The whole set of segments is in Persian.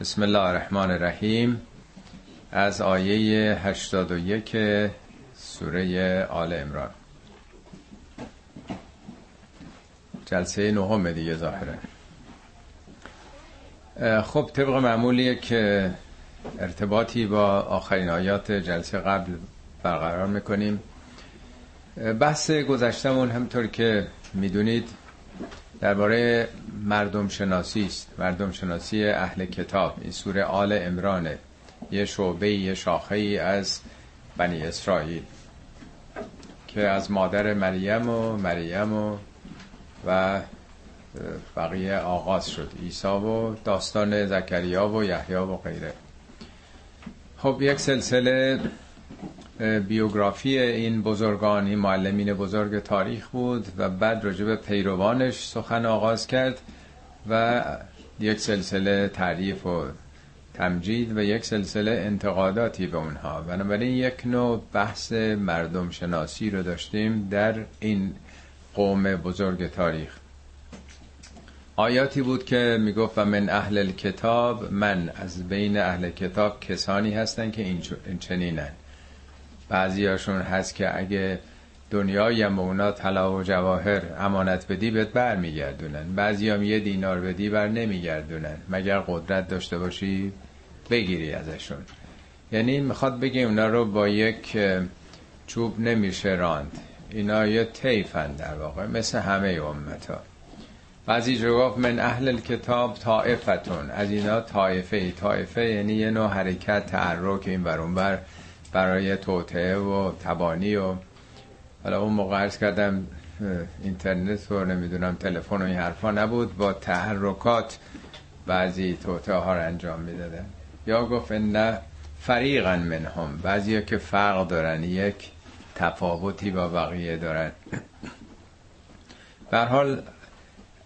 بسم الله الرحمن الرحیم از آیه 81 سوره آل امران جلسه نهم دیگه ظاهره خب طبق معمولیه که ارتباطی با آخرین آیات جلسه قبل برقرار می‌کنیم بحث گذشتمون همطور که می‌دونید درباره مردم شناسی است. مردم شناسی اهل کتاب. این سوره آل امرانه یه شعبه یه شاخه ای از بنی اسرائیل که از مادر مریم و مریم و و بقیه آغاز شد. عیسی و داستان زکریا و یحیی و غیره. خب یک سلسله بیوگرافی این بزرگان این معلمین بزرگ تاریخ بود و بعد راجع به پیروانش سخن آغاز کرد و یک سلسله تعریف و تمجید و یک سلسله انتقاداتی به اونها. بنابراین یک نوع بحث مردم شناسی رو داشتیم در این قوم بزرگ تاریخ. آیاتی بود که می‌گفت و من اهل کتاب من از بین اهل کتاب کسانی هستن که این چنینن بعضیاشون هست که اگه دنیای هم اونا طلا و جواهر امانت بدی بهت بر میگردونن بعضی هم یه دینار بدی بر نمیگردونن. مگر قدرت داشته باشی؟ بگیری ازشون. یعنی می‌خواد بگه اونا رو با یک چوب نمیشه راند. اینا یه تیفن در واقع مثل همه امت ها بعضی جو گفت من اهل کتاب طائفتون. از اینا طائفه ای طائفه یعنی یه نوع حرکت تحرک این برون بر برای توطعه و تبانی و حالا اون موقع عرض کردم اینترنت و نمی‌دونم تلفن و این حرفا نبود با تحرکات بعضی توطعه ها رو انجام می‌دادن. یا گفت نه فریقا منهم بعضی که فرق دارن یک تفاوتی با بقیه دارن. به حال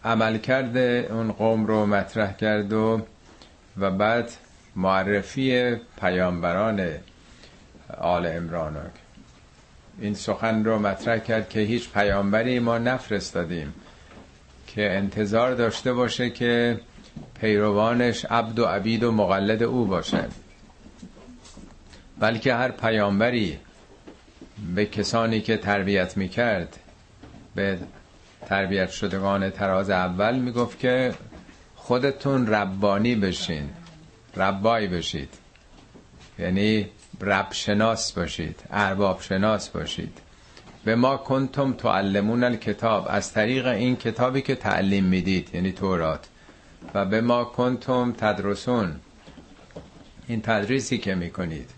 عمل کرده اون قوم رو مطرح کرد و و بعد معرفی پیامبران آل امران این سخن رو مطرح کرد که هیچ پیامبری ما نفرستادیم که انتظار داشته باشه که پیروانش عبد و عبید و مقلد او باشن بلکه هر پیامبری به کسانی که تربیت می‌کرد به تربیت شدگان تراز اول می‌گفت که خودتون ربانی بشین ربایی بشید. یعنی رب شناس باشید ارباب شناس باشید. به ما کنتم تعلمون الکتاب از طریق این کتابی که تعلیم می‌دید یعنی تورات. و به ما کنتم تدرسون این تدریسی که می‌کنید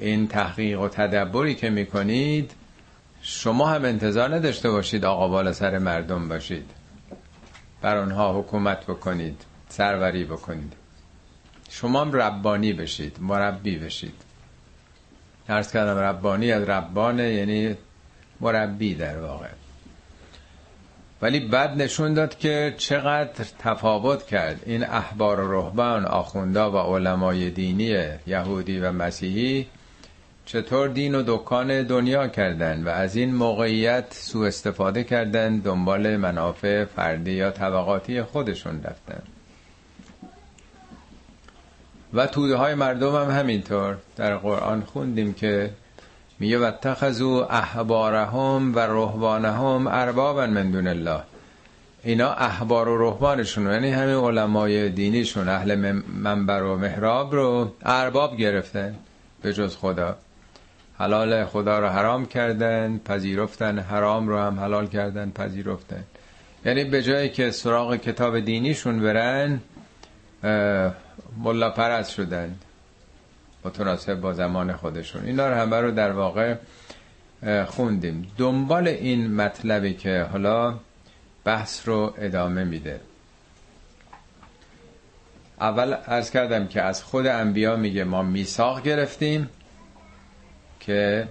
این تحقیق و تدبری که می‌کنید شما هم انتظار نداشته باشید آقا بالا سر مردم باشید. بر آنها حکومت بکنید سروری بکنید. شما هم ربانی بشید مربی بشید. ارز کردم ربانی از ربانه یعنی مربی در واقع. ولی بعد نشون داد که چقدر تفاوت کرد. این احبار و رهبان آخوندا و علمای دینی یهودی و مسیحی چطور دین و دکان دنیا کردن و از این موقعیت سوء استفاده کردن دنبال منافع فردی یا طبقاتی خودشون رفتن. و توده های مردم هم همینطور. در قرآن خوندیم که میگه و تخذو احبارهم و رهبانهم اربابا من دون الله. اینا احبار و رهبانشون یعنی همین علمای دینیشون اهل منبر و محراب رو ارباب گرفتن به جز خدا. حلال خدا رو حرام کردن پذیرفتن حرام رو هم حلال کردن پذیرفتن. یعنی به جایی که سراغ کتاب دینیشون برن ملا پرست شدن متناسب با زمان خودشون. اینا رو همه رو در واقع خوندیم. دنبال این مطلبی که حالا بحث رو ادامه میده. اول ارز کردم که از خود انبیا میگه ما میثاق گرفتیم که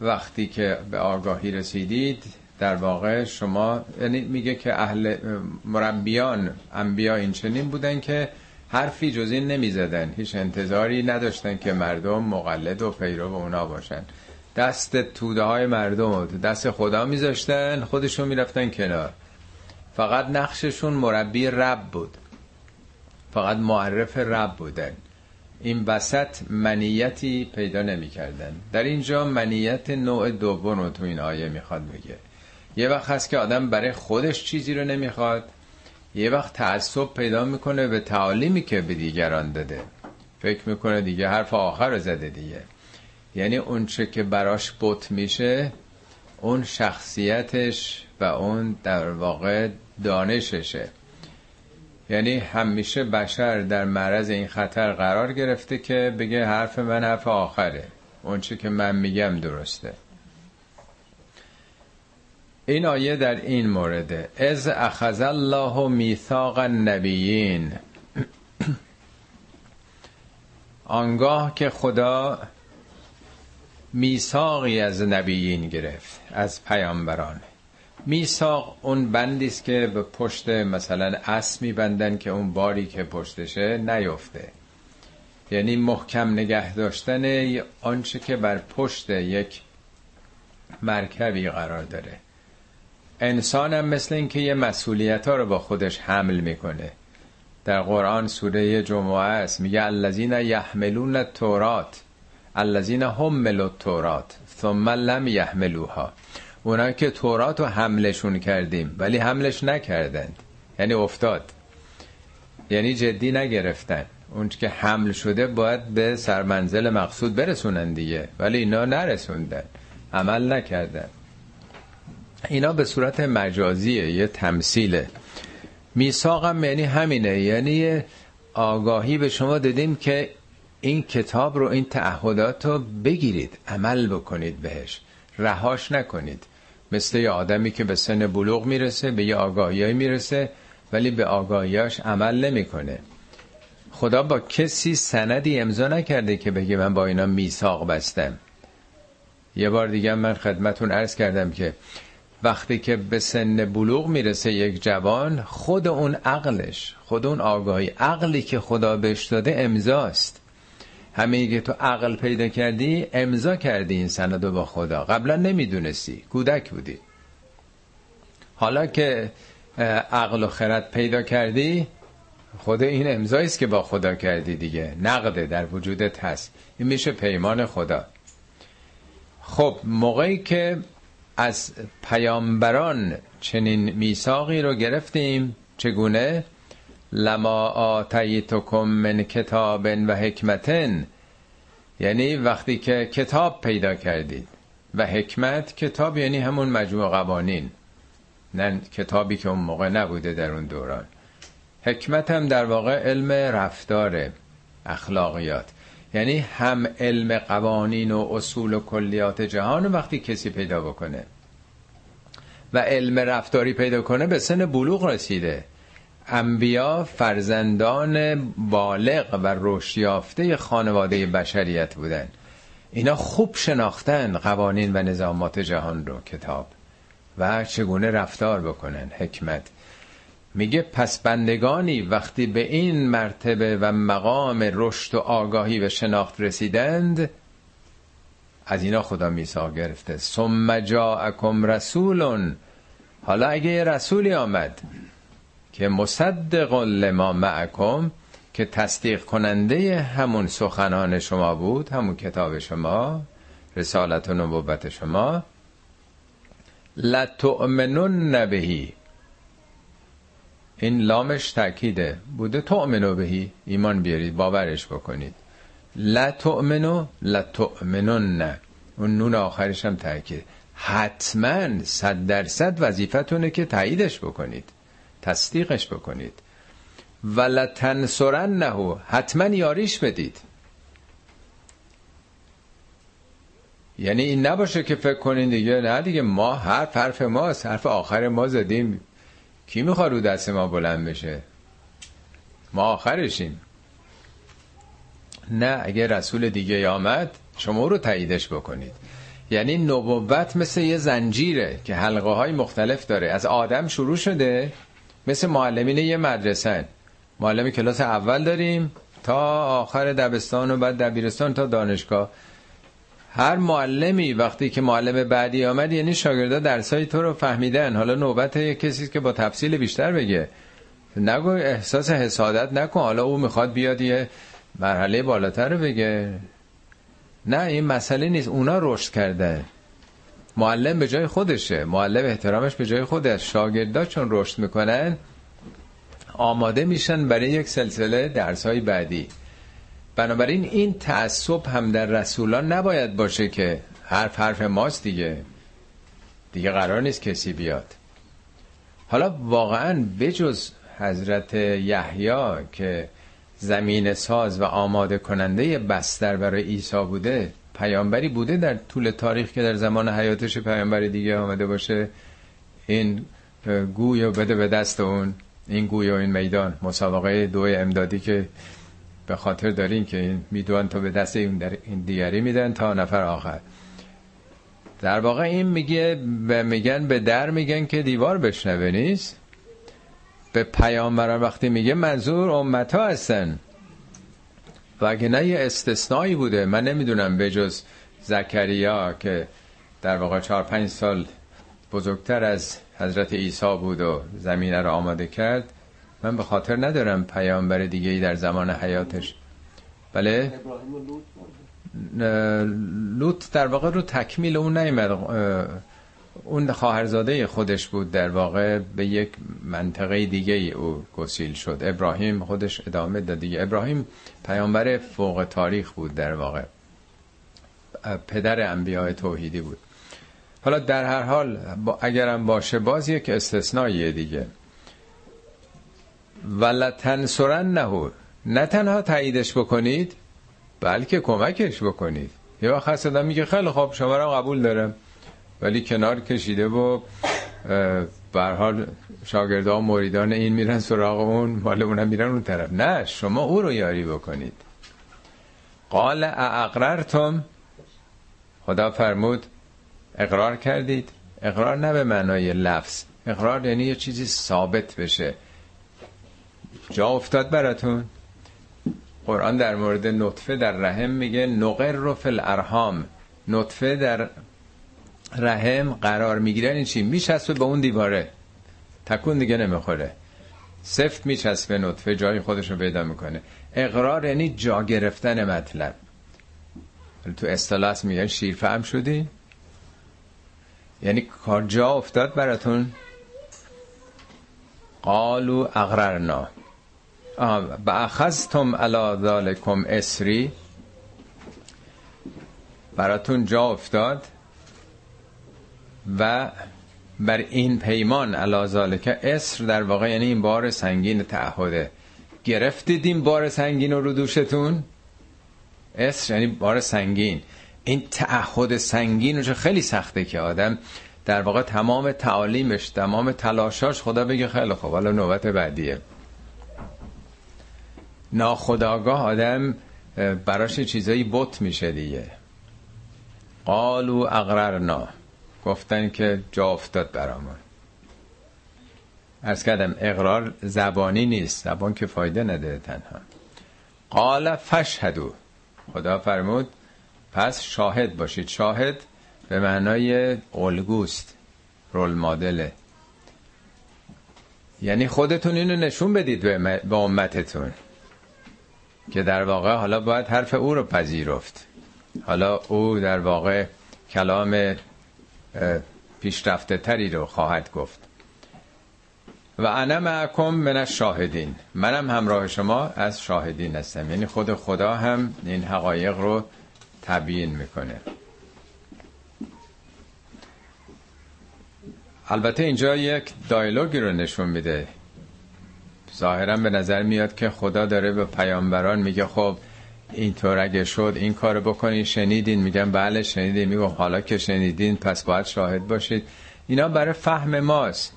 وقتی که به آگاهی رسیدید در واقع شما یعنی میگه که اهل مربیان انبیا این چنین بودن که حرفی جز این نمی‌زدن. هیچ انتظاری نداشتن که مردم مقلد و پیرو اونا باشن. دست توده های مردم دست خدا میذاشتن خودشون می‌رفتن کنار. فقط نقششون مربی رب بود. فقط معرف رب بودن. این وسط منیتی پیدا نمی کردن. در اینجا منیت نوع دوم رو تو این آیه می‌خواد بگه. یه وقت هست که آدم برای خودش چیزی رو نمی‌خواد. یه وقت تعصب پیدا می‌کنه به تعالیمی که به دیگران داده. فکر می‌کنه دیگه حرف آخر رو زده دیگه. یعنی اون چه که براش بت میشه اون شخصیتش و اون در واقع دانششه. یعنی همیشه بشر در معرض این خطر قرار گرفته که بگه حرف من حرف آخره. اون چه که من میگم درسته. این آیه در این مورده. از اخذ الله میثاق النبیین. آنگاه که خدا میثاقی از نبیین گرفت از پیامبران. میثاق اون بندی است که به پشت مثلا اس میبندن که اون باری که پشتشه نیفته. یعنی محکم نگه داشتن آنچه که بر پشت یک مرکبی قرار داره. انسان هم مثل اینکه یه مسئولیت ها رو با خودش حمل می‌کنه. در قرآن سوره جمعه است. میگه الذین یحملون التورات. الذین حملوا التورات. ثم لم یحملوها. اونا که تورات رو حملشون کردیم ولی حملش نکردند. یعنی افتاد. یعنی جدی نگرفتن. اون که حمل شده باید به سرمنزل مقصود برسونن دیگه. ولی اینا نرسوندن. عمل نکردن. اینا به صورت مجازیه یه تمثیله. میثاقم یعنی همینه یعنی آگاهی به شما دادیم که این کتاب رو این تعهدات رو بگیرید عمل بکنید بهش. رهاش نکنید. مثل یه آدمی که به سن بلوغ می‌رسه به یه آگاهی می‌رسه ولی به آگاهیاش عمل نمی‌کنه. خدا با کسی سندی امضا نکرده که بگه من با اینا میثاق بستم. یه بار دیگه من خدمتون عرض کردم که وقتی که به سن بلوغ می‌رسه یک جوان خود اون عقلش خود اون آگاهی عقلی که خدا بهش داده امضاست. همه که تو عقل پیدا کردی امضا کردی این سند با خدا. قبلا نمی‌دونستی. کودک بودی. حالا که عقل و خرد پیدا کردی خود این امضایی است که با خدا کردی دیگه. نقده در وجودت هست. این میشه پیمان خدا. خب موقعی که از پیامبران چنین میثاقی رو گرفتیم چگونه؟ لما آتیتکم من کتاب و حکمتن. یعنی وقتی که کتاب پیدا کردید. و حکمت کتاب یعنی همون مجموع قوانین. نه کتابی که اون موقع نبوده در اون دوران. حکمت هم در واقع علم رفتار اخلاقیات. یعنی هم علم قوانین و اصول و کلیات جهان وقتی کسی پیدا بکنه. و علم رفتاری پیدا کنه به سن بلوغ رسیده. انبیا فرزندان بالغ و رشد خانواده بشریت بودن. اینا خوب شناختن قوانین و نظامات جهان رو کتاب. و چگونه رفتار بکنن حکمت. میگه پس بندگانی وقتی به این مرتبه و مقام رشد و آگاهی و شناخت رسیدند از اینا خدا میسا گرفته. ثم جاءکم رسول حالا اگه یه رسولی آمد که مصدق لما معکم که تصدیق کننده همون سخنان شما بود همون کتاب شما رسالت و نبوت شما لتؤمنن بهی. این لامش تأکیده. بوده تؤمنو بهی. ایمان بیارید باورش بکنید. لتؤمنو لتؤمنن اون نون آخرش هم تأکید. حتما صد درصد وظیفتونه که تاییدش بکنید. تصدیقش بکنید. ولتنصرن نهو حتما یاریش بدید. یعنی این نباشه که فکر کنین دیگه نه دیگه ما حرف حرف ماست. حرف آخر ما زدیم. کی می‌خواد رو دست ما بلند بشه؟ ما آخرشیم. نه اگه رسول دیگه آمد شما رو تاییدش بکنید. یعنی نبوت مثل یه زنجیره که حلقه های مختلف داره. از آدم شروع شده مثل معلمین یه مدرسه. معلم کلاس اول داریم تا آخر دبستان و بعد دبیرستان تا دانشگاه. هر معلمی وقتی که معلم بعدی آمد یعنی شاگردا درسای تو رو فهمیدن. حالا نوبت کسی که با تفصیل بیشتر بگه. نگو احساس حسادت نکن. حالا او می‌خواد بیاد یه مرحله بالاتر رو بگه. نه این مسئله نیست. اونا رشد کرده. معلم به جای خودشه. معلم احترامش به جای خودش. شاگردا چون رشد می‌کنن آماده میشن برای یک سلسله درس های بعدی. بنابراین این تعصب هم در رسولان نباید باشه که حرف حرف ماست دیگه. دیگه قرار نیست کسی بیاد. حالا واقعا بجز حضرت یحیی که زمین ساز و آماده کننده بستر برای عیسی بوده پیامبری بوده در طول تاریخ که در زمان حیاتش پیامبر دیگه آمده باشه این گوی و بده به دست اون این گوی و این میدان مسابقه دو امدادی که به خاطر دارین که این میدوان تا به دست این, این دیگری میدن تا نفر آخر. در واقع این میگه میگن به در میگن که دیوار بشنوه نیست؟ به پیامبران وقتی میگه منظور امت ها هستن. و اگه نه یه استثنایی بوده. من نمی‌دونم به جز زکریا که در واقع چهار پنج سال بزرگتر از حضرت عیسی بود و زمینه رو آماده کرد. من به خاطر ندارم پیامبر دیگه ای در زمان حیاتش. بله؟ لوط در واقع رو تکمیل اون نیمد اون خواهرزاده خودش بود در واقع به یک منطقه دیگه او گسیل شد. ابراهیم خودش ادامه داد دیگه. ابراهیم پیامبر فوق تاریخ بود در واقع. پدر انبیاء توحیدی بود. حالا در هر حال اگرم باشه باز یک استثنائیه دیگه. ولتنصرن نهو نه تنها تاییدش بکنید بلکه کمکش بکنید. یه وقت هست میگه خیلی خوب شما رو قبول دارم. ولی کنار کشیده و حال شاگردان و مریدان این میرن سراغ اون مال اونم میرن اون طرف. نه شما او رو یاری بکنید. قال اقررتم خدا فرمود اقرار کردید. اقرار نه به معنای لفظ. اقرار یعنی یه چیزی ثابت بشه. جا افتاد براتون؟ قرآن در مورد نطفه در رحم میگه نقر رو فی الارحام. نطفه در رحم قرار می‌گیرن این چی؟ میچسبه به اون دیواره. تکون دیگه نمی‌خوره. سفت میچسبه نطفه جای خودش رو پیدا می‌کنه. اقرار یعنی جا گرفتن مطلب. تو اصطلاح میگن شیر فهم شدی؟ یعنی کار جا افتاد براتون؟ قالو اقررنا. با اخذتم علا ذالکم اسری. براتون جا افتاد و بر این پیمان علا که اسر در واقع یعنی این بار سنگین تعهده گرفتید این بار سنگین رو دوشتون؟ اسر یعنی بار سنگین. این تعهد سنگین رو خیلی سخته که آدم در واقع تمام تعالیمش تمام تلاشاش خدا بگه خیلی خوب حالا نوبت بعدیه. ناخداگاه آدم براش چیزایی بط میشه دیگه. قالو اقررنا گفتن که جا افتاد برامون. ارز کردم اقرار زبانی نیست. زبان که فایده نداره تنها. قال فشهدو. خدا فرمود پس شاهد باشید. شاهد به معنای الگوست رول مدله. یعنی خودتون اینو نشون بدید به امتتون. که در واقع حالا باید حرف او رو پذیرفت. حالا او در واقع کلام پیشرفته تری رو خواهد گفت. و انا معکم من الشاهدین. منم همراه شما از شاهدین هستم. یعنی خود خدا هم این حقایق رو تبیین می‌کنه. البته اینجا یک دایلوگی رو نشون میده. ظاهرا به نظر میاد که خدا داره به پیامبران میگه خب اینطور اگه شد این کار بکنین. شنیدین؟ میگن بله شنیدین. میگم حالا که شنیدین پس باید شاهد باشید. اینا برای فهم ماست.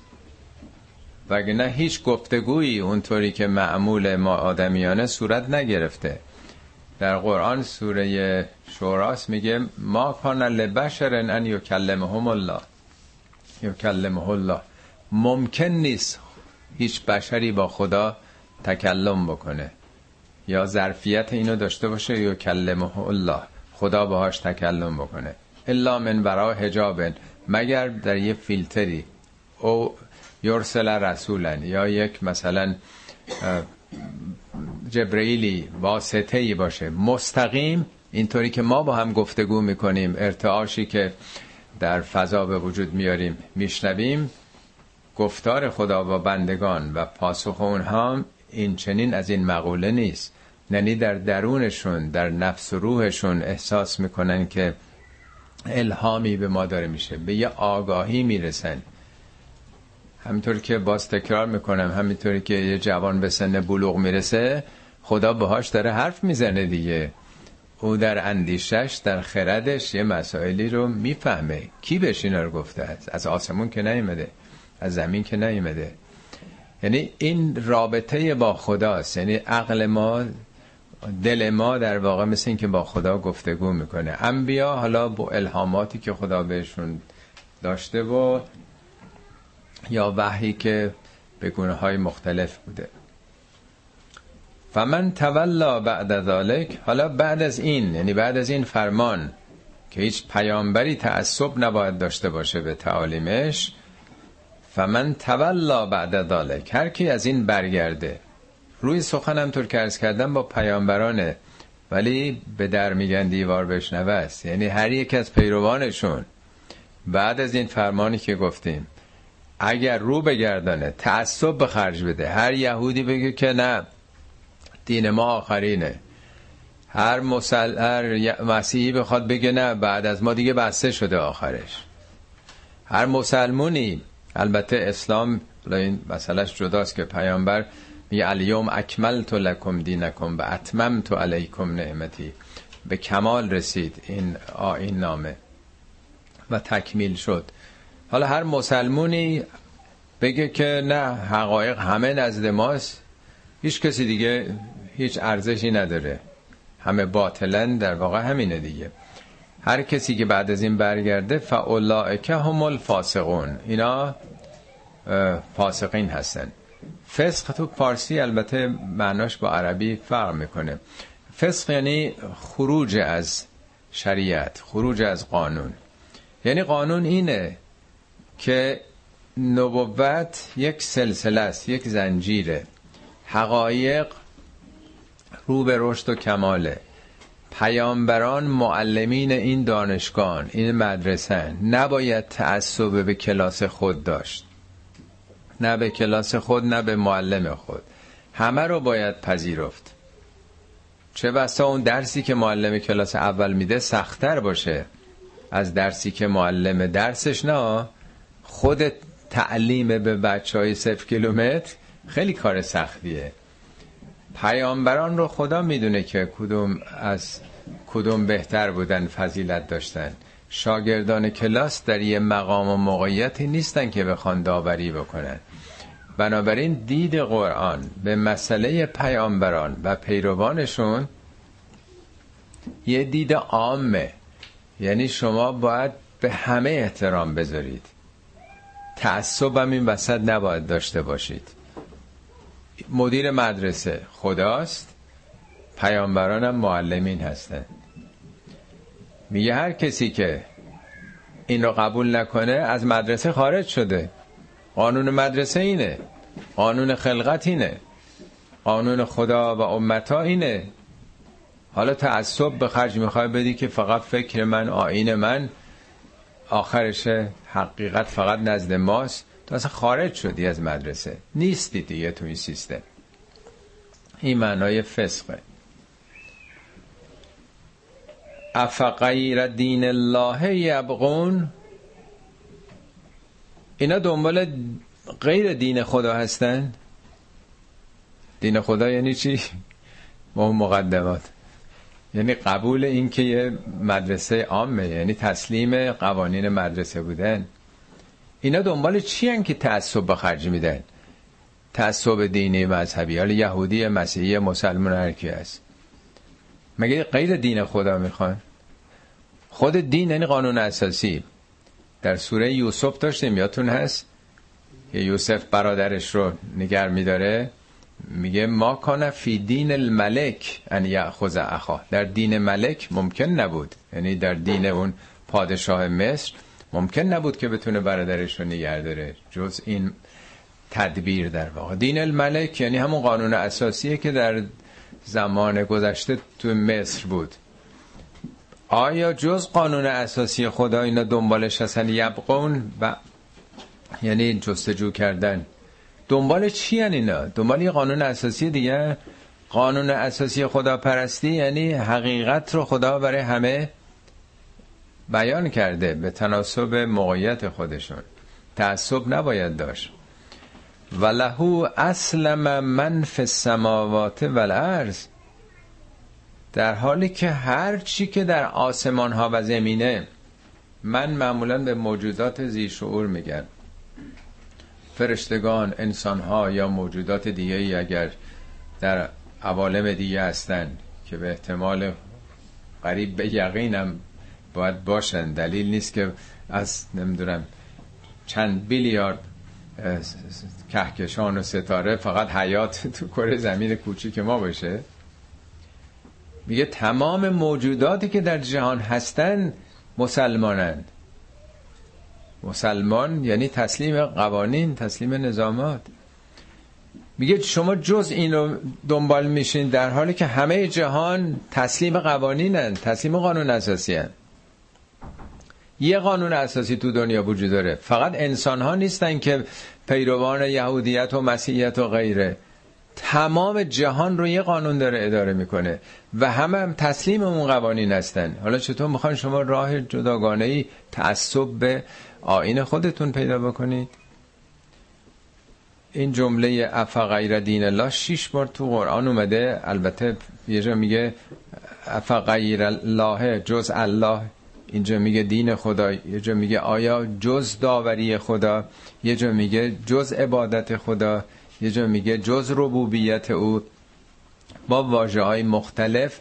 نه هیچ گفتگویی اونطوری که معمول ما آدمیانه صورت نگرفته. در قرآن سوره شوراس میگه ما کان لبشر ان یکلمهم الله. یکلمه الله. ممکن نیست هیچ بشری با خدا تکلم بکنه. یا ظرفیت اینو داشته باشه یا کلمه الله. خدا باهاش تکلم بکنه. الا من برا حجاب مگر در یه فیلتری. او یرسل رسولا. یا یک مثلا جبرئیلی واسطه ای باشه. مستقیم اینطوری که ما با هم گفتگو می‌کنیم ارتعاشی که در فضا به وجود میاریم میشنویم. گفتار خدا با بندگان و پاسخ اونها این چنین از این مقوله نیست. یعنی در درونشون در نفس و روحشون احساس می‌کنن که الهامی به ما داره میشه به یه آگاهی می‌رسن. همینطور که باز تکرار می‌کنم همینطوری که یه جوان به سن بلوغ می‌رسه خدا باهاش داره حرف می‌زنه دیگه. او در اندیشش در خردش یه مسائلی رو می‌فهمه. کی بهش اینا رو گفته؟ است از آسمون که نیمده از زمین که نیمده یعنی این رابطه با خداست یعنی عقل ما دل ما در واقع مثل این که با خدا گفتگو می‌کنه. انبیا حالا با الهاماتی که خدا بهشون داشته و یا وحی که به گونه های مختلف بوده. و من تولا بعد ذالک حالا بعد از این یعنی بعد از این فرمان که هیچ پیامبری تعصب نباید داشته باشه به تعالیمش من تولا بعد ذالک هر کی از این برگرده روی سخنم طور که کردم با پیامبرانه ولی به در میگن دیوار بشنوه است. یعنی هر یک از پیروانشون. بعد از این فرمانی که گفتیم اگر رو بگردانه تعصب به خرج بده هر یهودی بگه که نه دین ما آخرینه. هر مسل هر مسیحی بخواد بگه نه بعد از ما دیگه بسته شده آخرش. هر مسلمونی البته اسلام این مسئلهش جداست که پیامبر میگه الیوم اکملت لکم دینکم و اتممت علیکم نعمتی. به کمال رسید این آین نامه. و تکمیل شد. حالا هر مسلمونی بگه که نه حقایق همه نزد ماست. هیچ کسی دیگه هیچ ارزشی نداره. همه باطلن در واقع همینه دیگه. هر کسی که بعد از این برگرده فاولائکه هم الفاسقون. اینا فاسقین هستن. فسق تو پارسی البته معناش با عربی فرق می‌کنه. فسق یعنی خروج از شریعت خروج از قانون. یعنی قانون اینه که نبوت یک سلسله است یک زنجیره. حقایق رو به رشد و کماله. پیامبران معلمین این دانشگاه این مدرسه نباید تعصب به کلاس خود داشت. نه به کلاس خود نه به معلم خود. همه رو باید پذیرفت. چه بسا اون درسی که معلم کلاس اول میده سختتر باشه. از درسی که معلم درسش نه خود تعلیم به بچه های صفر کیلومتر خیلی کار سختیه. پیامبران رو خدا می‌دونه که کدوم از کدوم بهتر بودن فضیلت داشتن. شاگردان کلاس در یه مقام و موقعیتی نیستن که بخوان داوری بکنن. بنابراین دید قرآن به مسئله پیامبران و پیروانشون یه دید عامه. یعنی شما باید به همه احترام بذارید. تعصب هم این وسط نباید داشته باشید. مدیر مدرسه. خداست. پیامبران هم معلمین هستن میگه هر کسی که این رو قبول نکنه از مدرسه خارج شده. قانون مدرسه اینه. قانون خلقت اینه. قانون خدا و امتا اینه. حالا تعصب به خرج می‌خوای بدی که فقط فکر من آین من آخرش حقیقت فقط نزد ماست. تو خارج شدی از مدرسه. نیستی دیگه تو این سیستم. این معنای فسقه. افغیر دین الله یبغون؟ اینا دنبال غیر دین خدا هستن؟ دین خدا یعنی چی؟ ما مقدمات. یعنی قبول این که یه مدرسه عامه یعنی تسلیم قوانین مدرسه بودن. اینا دنبال چی هن که تعصب به خرج میدن؟ تعصب دینی مذهبی حالا یهودی مسیحی مسلمان هر کی هست. مگه غیر دین خدا می‌خوان؟ خود دین یعنی قانون اساسی. در سوره یوسف داشتیم یادتون هست؟ که یوسف برادرش رو نگر میداره. میگه ما کان فی دین الملک ان یاخذ اخا در دین ملک ممکن نبود. یعنی در دین اون پادشاه مصر ممکن نبود که بتونه برادرش رو نگه داره جز این تدبیر در واقع. دین الملک یعنی همون قانون اساسیه که در زمان گذشته تو مصر بود. آیا جز قانون اساسی خدا اینا دنبالش هستن؟ یبقون و یعنی جستجو کردن. دنبال چی اینا؟ دنبال یه قانون اساسی دیگه. قانون اساسی خدا پرستی یعنی حقیقت رو خدا برای همه بیان کرده به تناسب موقعیت خودشون تعصب نباید داشت. و لهو اسلم من فی السماوات والارض در حالی که هر چی که در آسمان ها و زمینه من معمولا به موجودات زی شعور میگن فرشتگان انسان ها یا موجودات دیگه ای اگر در عوالم دیگه هستن که به احتمال قریب به یقینم باید باشن. دلیل نیست که از نمی‌دونم چند بیلیارد کهکشان و ستاره فقط حیات تو کره زمین کوچیک ما باشه. میگه تمام موجوداتی که در جهان هستن مسلمانند. مسلمان یعنی تسلیم قوانین تسلیم نظامات. میگه شما جز این رو دنبال میشین در حالی که همه جهان تسلیم قوانینن تسلیم قانون اساسی هن. یه قانون اساسی تو دنیا وجود داره. فقط انسان ها نیستن که پیروان یهودیت و مسیحیت و غیره. تمام جهان رو یه قانون داره اداره می‌کنه و همه هم تسلیم اون قوانین هستن. حالا چطور می‌خوان شما راه جداگانه ای تعصب به آین خودتون پیدا بکنید؟ این جمله افا غیر دین الله شیش بار تو قرآن اومده. البته یه جا میگه افا غیر الله جز الله. اینجا میگه دین خدا یه جا میگه آیا جز داوری خدا یه جا میگه جز عبادت خدا یه جا میگه جز ربوبیت او. با واجه های مختلف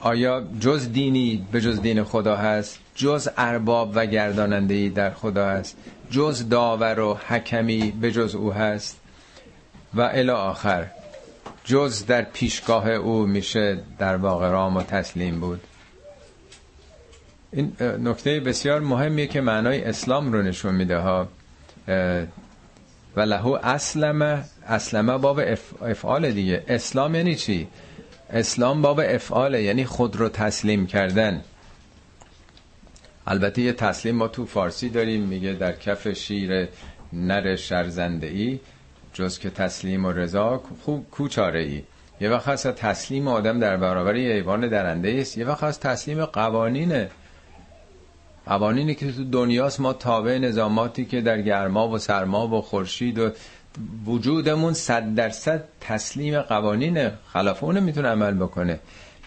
آیا جز دینی به جز دین خدا هست؟ جز ارباب و گردانندهی در خدا هست؟ جز داور و حکمی به جز او هست؟ و الی آخر جز در پیشگاه او میشه در واقع رام و تسلیم بود. این نکته بسیار مهمیه که معنای اسلام رو نشون میده ها. و لهو اسلمه اسلمه باب افعال دیگه. اسلام یعنی چی؟ اسلام باب افعاله یعنی خود رو تسلیم کردن. البته یه تسلیم ما تو فارسی داریم میگه در کف شیر نر شرزنده ای جز که تسلیم و رضا خوب کوچاره ای یه وقت هست تسلیم آدم در برابر یه ایوان درنده است یه وقت هست تسلیم قوانینه قوانینی که تو دنیاست ما تابع نظاماتی که در گرما و سرما و خورشید و وجودمون صد درصد تسلیم قوانین خلاف اون می‌تونه عمل بکنه.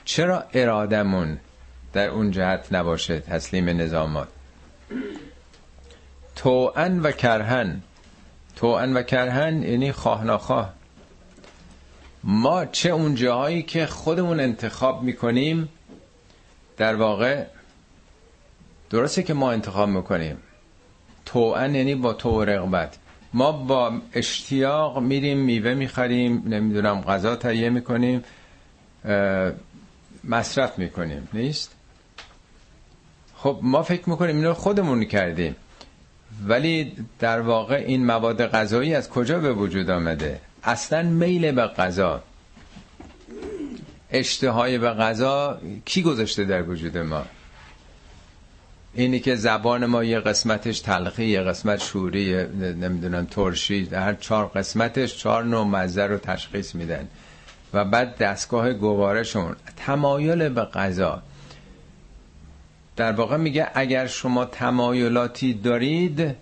چرا ارادمون در اون جهت نباشه تسلیم نظامات؟ توان و کرهن. توان و کرهن یعنی خواه نخواه ما چه اون جاهایی که خودمون انتخاب می‌کنیم در واقع درسته که ما انتخاب می‌کنیم. توان یعنی با تو رغبت. ما با اشتیاق میریم میوه می‌خریم نمی‌دونم غذا تهیه می‌کنیم مصرف می‌کنیم. نیست؟ خب ما فکر می‌کنیم اینو خودمون کردیم. ولی در واقع این مواد غذایی از کجا به وجود آمده؟ اصلا میل به غذا. اشتهای به غذا کی گذاشته در وجود ما؟ اینی که زبان ما یه قسمتش تلخی یه قسمت شوری نمی‌دونم ترشی هر چهار قسمتش چهار نوع مزه رو تشخیص میدن. و بعد دستگاه گوارشون تمایل به غذا. در واقع میگه اگر شما تمایلاتی دارید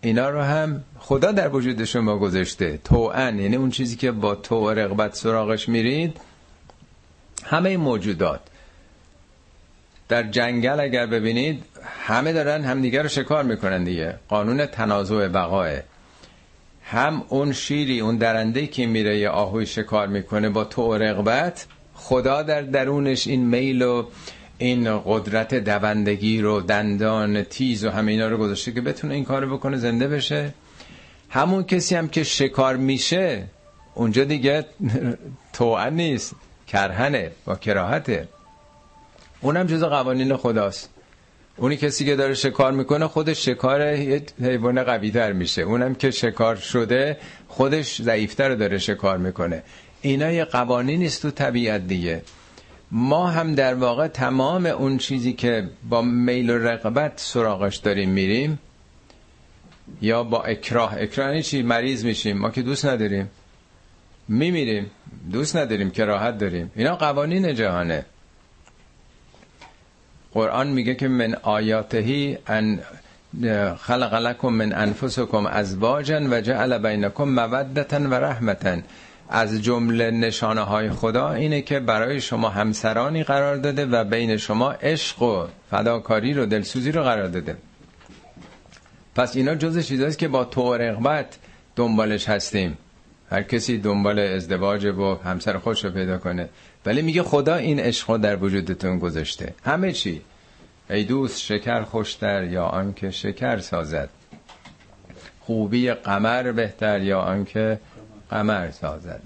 اینا رو هم خدا در وجود شما گذاشته. توان یعنی اون چیزی که با تو رغبت سراغش میرید. همه موجودات. در جنگل اگر ببینید همه دارن همدیگه رو شکار می‌کنن دیگه. قانون تنازع بقاه. هم اون شیری اون درنده که میره یه آهوی شکار می‌کنه با تو رغبت خدا در درونش این میل و این قدرت دوندگی رو دندان تیز و همه اینا رو گذاشته که بتونه این کار بکنه زنده بشه. همون کسی هم که شکار میشه اونجا دیگه توان نیست کرهنه با کراهته. اونم جز قوانین خداست. اونی کسی که داره شکار می‌کنه خودش شکار یه حیوان قوی تر میشه. اونم که شکار شده خودش ضعیفتر داره شکار می‌کنه. اینا یه قوانین است تو طبیعت دیگه. ما هم در واقع تمام اون چیزی که با میل و رقبت سراغش داریم میریم یا با اکراه. اکراه یعنی چی؟ مریض میشیم. ما که دوست نداریم. میمیریم. دوست نداریم که راحت داریم. اینا قوانین جهانه. قرآن میگه که من آیاتهی ان خلق لکم من انفسکم ازواجا و جعل بینکم مودتا و رحمتا از جمله نشانه های خدا اینه که برای شما همسرانی قرار داده و بین شما عشق و فداکاری رو دلسوزی رو قرار داده. پس اینا جز چیزاست که با تو رغبت دنبالش هستیم. هر کسی دنبال ازدواج و همسر خودش رو پیدا کنه. ولی میگه خدا این عشق در وجودتون گذاشته. همه چی. ای دوست شکر خوشتر یا آنکه شکر سازد. خوبی قمر بهتر یا آنکه قمر سازد.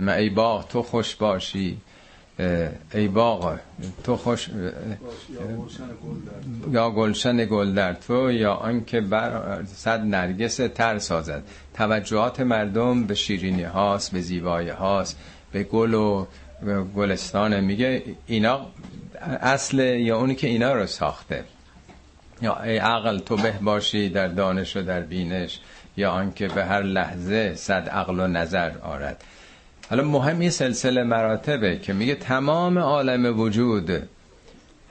ما ای باغ تو خوش باشی. ای باغ تو خوش یا گلشن گل در تو یا آنکه بر صد نرگس تر سازد. توجهات مردم به شیرینی هاست به زیبایی هاست به گل و گلستان میگه اینا اصل یا اونی که اینا رو ساخته. یا ای عقل تو به باشی در دانش و در بینش یا آنکه به هر لحظه صد عقل و نظر آرد. حالا مهم این سلسله مراتبه که میگه تمام عالم وجود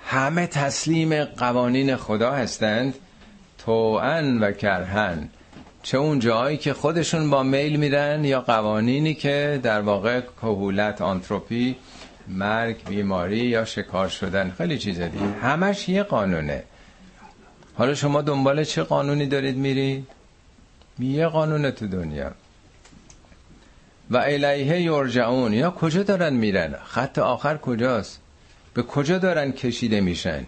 همه تسلیم قوانین خدا هستند توان و کرهن. چه اون جایی که خودشون با میل میرن یا قوانینی که در واقع کهولت آنتروپی مرگ بیماری یا شکار شدن خیلی چیز دیگه. همش یه قانونه. حالا شما دنبال چه قانونی دارید میرید؟ یه قانون تو دنیا. و الیه یرجعون. یا کجا دارن میرن؟ خط آخر کجاست؟ به کجا دارن کشیده میشن؟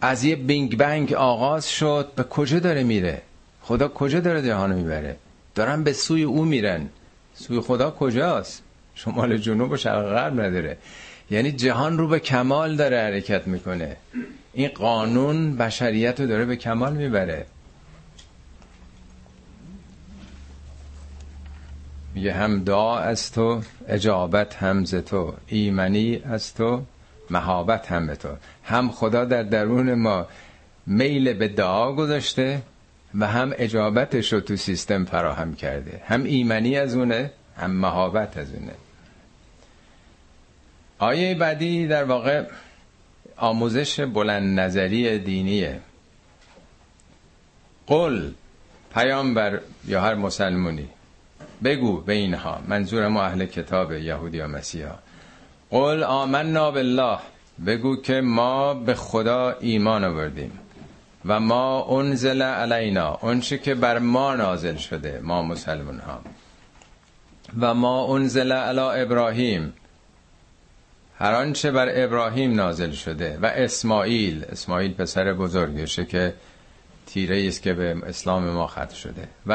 از یه بینگ بنگ آغاز شد به کجا داره میره؟ خدا کجا داره جهانو می‌بره؟ دارن به سوی او میرن. سوی خدا کجاست؟ شمال جنوب و شرق غرب نداره. یعنی جهان رو به کمال داره حرکت می‌کنه. این قانون بشریت رو داره به کمال می‌بره. میگه هم دعا از تو اجابت هم ز تو. ایمنی از تو مهابت هم به تو. هم خدا در درون ما میل به دعا گذاشته و هم اجابتش رو تو سیستم فراهم کرده. هم ایمنی از اونه هم مهابت از اونه. آیه بعدی در واقع آموزش بلند نظری دینیه. قل پیامبر یا هر مسلمونی بگو به اینها منظور ما اهل کتاب یهودی و مسیحا. قل آمنا بالله بگو که ما به خدا ایمان آوردیم. و ما انزل علینا اونچه که بر ما نازل شده ما مسلمان ها. و ما انزل علی ابراهیم هر آنچه بر ابراهیم نازل شده و اسماعیل اسماعیل پسر بزرگشه که تیره است که به اسلام ما ختم شده. و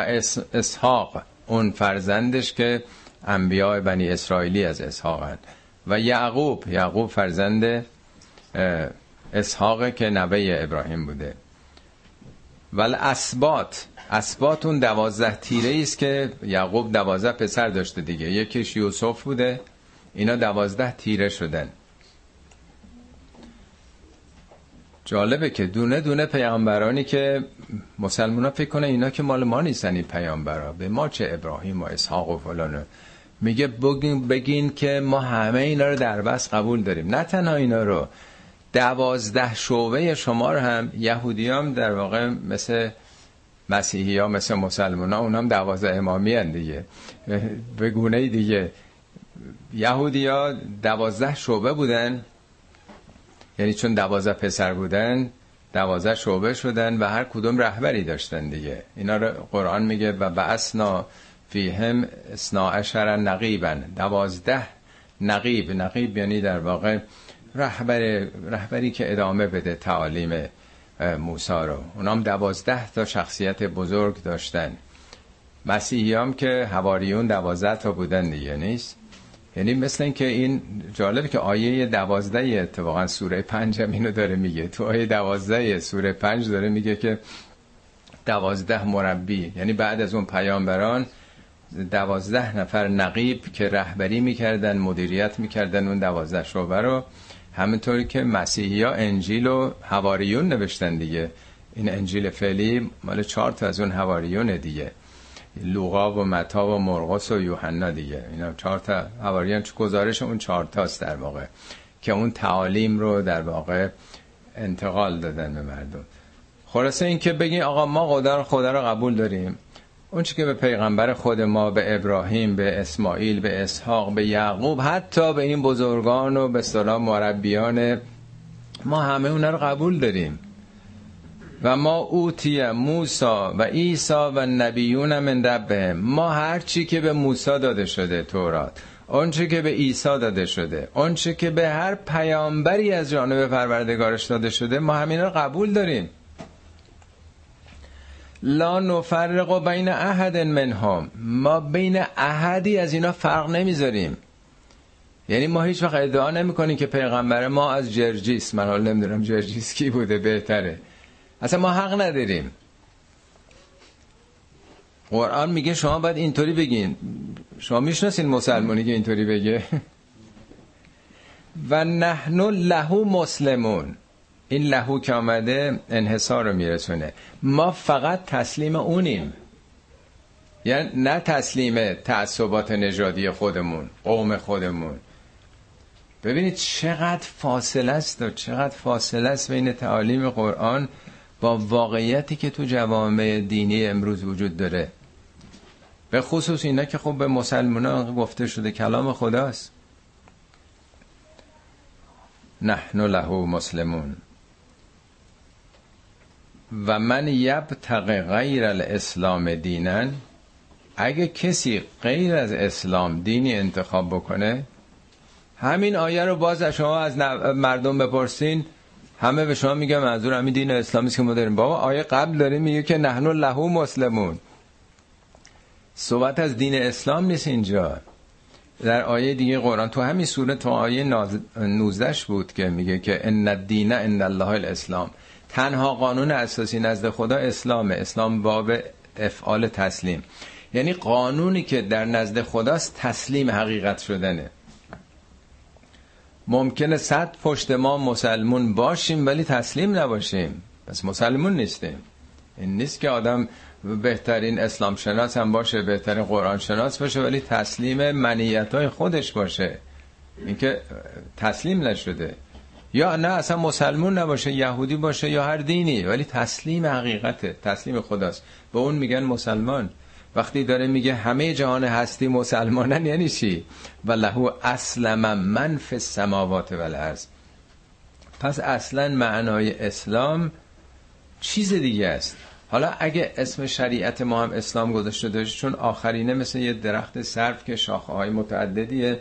اسحاق اون فرزندش که انبیاء بنی اسرائیلی از اسحاقن و یعقوب یعقوب فرزند اسحاق که نوه ابراهیم بوده. ولی اسبات اسبات اون دوازده تیره است که یعقوب دوازده پسر داشته دیگه. یکیش یوسف بوده. اینا دوازده تیره شدن. جالبه که دونه دونه پیامبرانی که مسلمان فکر کنه اینا که مال ما نیستن این پیامبرا. به ما چه ابراهیم و اسحاق و فلانه میگه بگین, بگین که ما همه اینا رو در بس قبول داریم. نه تنها اینا رو. دوازده شعبه شما رو هم یهودی هم در واقع مثل مسیحی ها مثل مسلمان ها اون هم دوازده امامی دیگه. به گونه دیگه. یهودی ها دوازده شعبه بودن. یعنی چون دوازده پسر بودن دوازده شعبه شدن و هر کدوم رهبری داشتن دیگه. اینا رو قرآن میگه و بعثنا فیهم اسنا عشر نقیبن دوازده نقیب. نقیب یعنی در واقع رهبر رهبری که ادامه بده تعالیم موسی رو. اونام دوازده تا شخصیت بزرگ داشتن. مسیحی هم که هواریون دوازده تا بودن دیگه نیست؟ یعنی مثل این که این جالبه که آیه دوازده اتفاقا سوره پنج هم اینو داره میگه. تو آیه دوازده سوره پنج داره میگه که دوازده مربی یعنی بعد از اون پیامبران دوازده نفر نقیب که رهبری می‌کردن مدیریت می‌کردن اون دوازده شعبه رو. همینطوری که مسیحی ها انجیل و هواریون نوشتن دیگه. این انجیل فعلی مال چهار تا از اون هواریون دیگه. لوقا و متا و مرقس و یوحنا دیگه. اینا چهار تا هواریون گزارش اون چهار تاست در واقع. که اون تعالیم رو در واقع انتقال دادن به مردم. خلاصه این که بگین آقا ما خدا خدا رو قبول داریم. اون که به پیغمبر خود ما به ابراهیم به اسماعیل به اسحاق به یعقوب حتی به این بزرگان و به سلام مربیان ما همه اونا رو قبول داریم. و ما اوتی موسا و ایسا و نبیون من ربهم. ما هرچی که به موسا داده شده تورات آنچه که به عیسی داده شده آنچه که به هر پیامبری از جانب پروردگارش داده شده ما همین رو قبول داریم. لا نفرق بین احد منهم. ما بین احدی از اینا فرق نمی‌ذاریم. یعنی ما هیچ وقت ادعا نمی کنیم که پیغمبر ما از جرجیس من حال نمی‌دونم جرجیس کی بوده بهتره. اصلا ما حق نداریم. قرآن میگه شما باید اینطوری بگین. شما می‌شناسین مسلمانی که اینطوری بگه؟ و نحن لهو مسلمون. این لهو که آمده انحصار رو میرسونه. ما فقط تسلیم اونیم. یعنی نه تسلیم تعصبات نژادی خودمون قوم خودمون. ببینید چقدر فاصله است و چقدر فاصله است بین تعالیم قرآن با واقعیتی که تو جوامع دینی امروز وجود داره. به خصوص اینا که خب به مسلمان گفته شده کلام خداست. نحن له مسلمون. و من یبتق غیر الاسلام دینن اگه کسی غیر از اسلام دینی انتخاب بکنه همین آیه رو باز شما از مردم بپرسین. همه به شما میگن منظور همین دین اسلامی که ما داریم. بابا آیه قبل داریم میگه که نحن لهو مسلمون. صحبت از دین اسلام نیست اینجا. در آیه دیگه قرآن تو همین سوره تو آیه 19 بود که میگه که ان الدین ان الله الاسلام. تنها قانون اساسی نزد خدا اسلامه. اسلام باب افعال تسلیم. یعنی قانونی که در نزد خداست تسلیم حقیقت شدنه. ممکنه صد پشت ما مسلمون باشیم ولی تسلیم نباشیم. پس مسلمون نیستیم. این نیست که آدم بهترین اسلام شناس هم باشه بهترین قرآن شناس باشه ولی تسلیم منیت های خودش باشه. اینکه تسلیم نشده. یا نه اصلا مسلمون نباشه یهودی باشه یا هر دینی ولی تسلیم حقیقته تسلیم خداست. به اون میگن مسلمان. وقتی داره میگه همه جهان هستی مسلمانن یعنی چی؟ و لهو اسلم من فی السماوات و الارض. پس اصلا معنای اسلام چیز دیگه است. حالا اگه اسم شریعت ما هم اسلام گذاشته داشت چون آخرینه مثل یه درخت سرف که شاخه های متعددیه.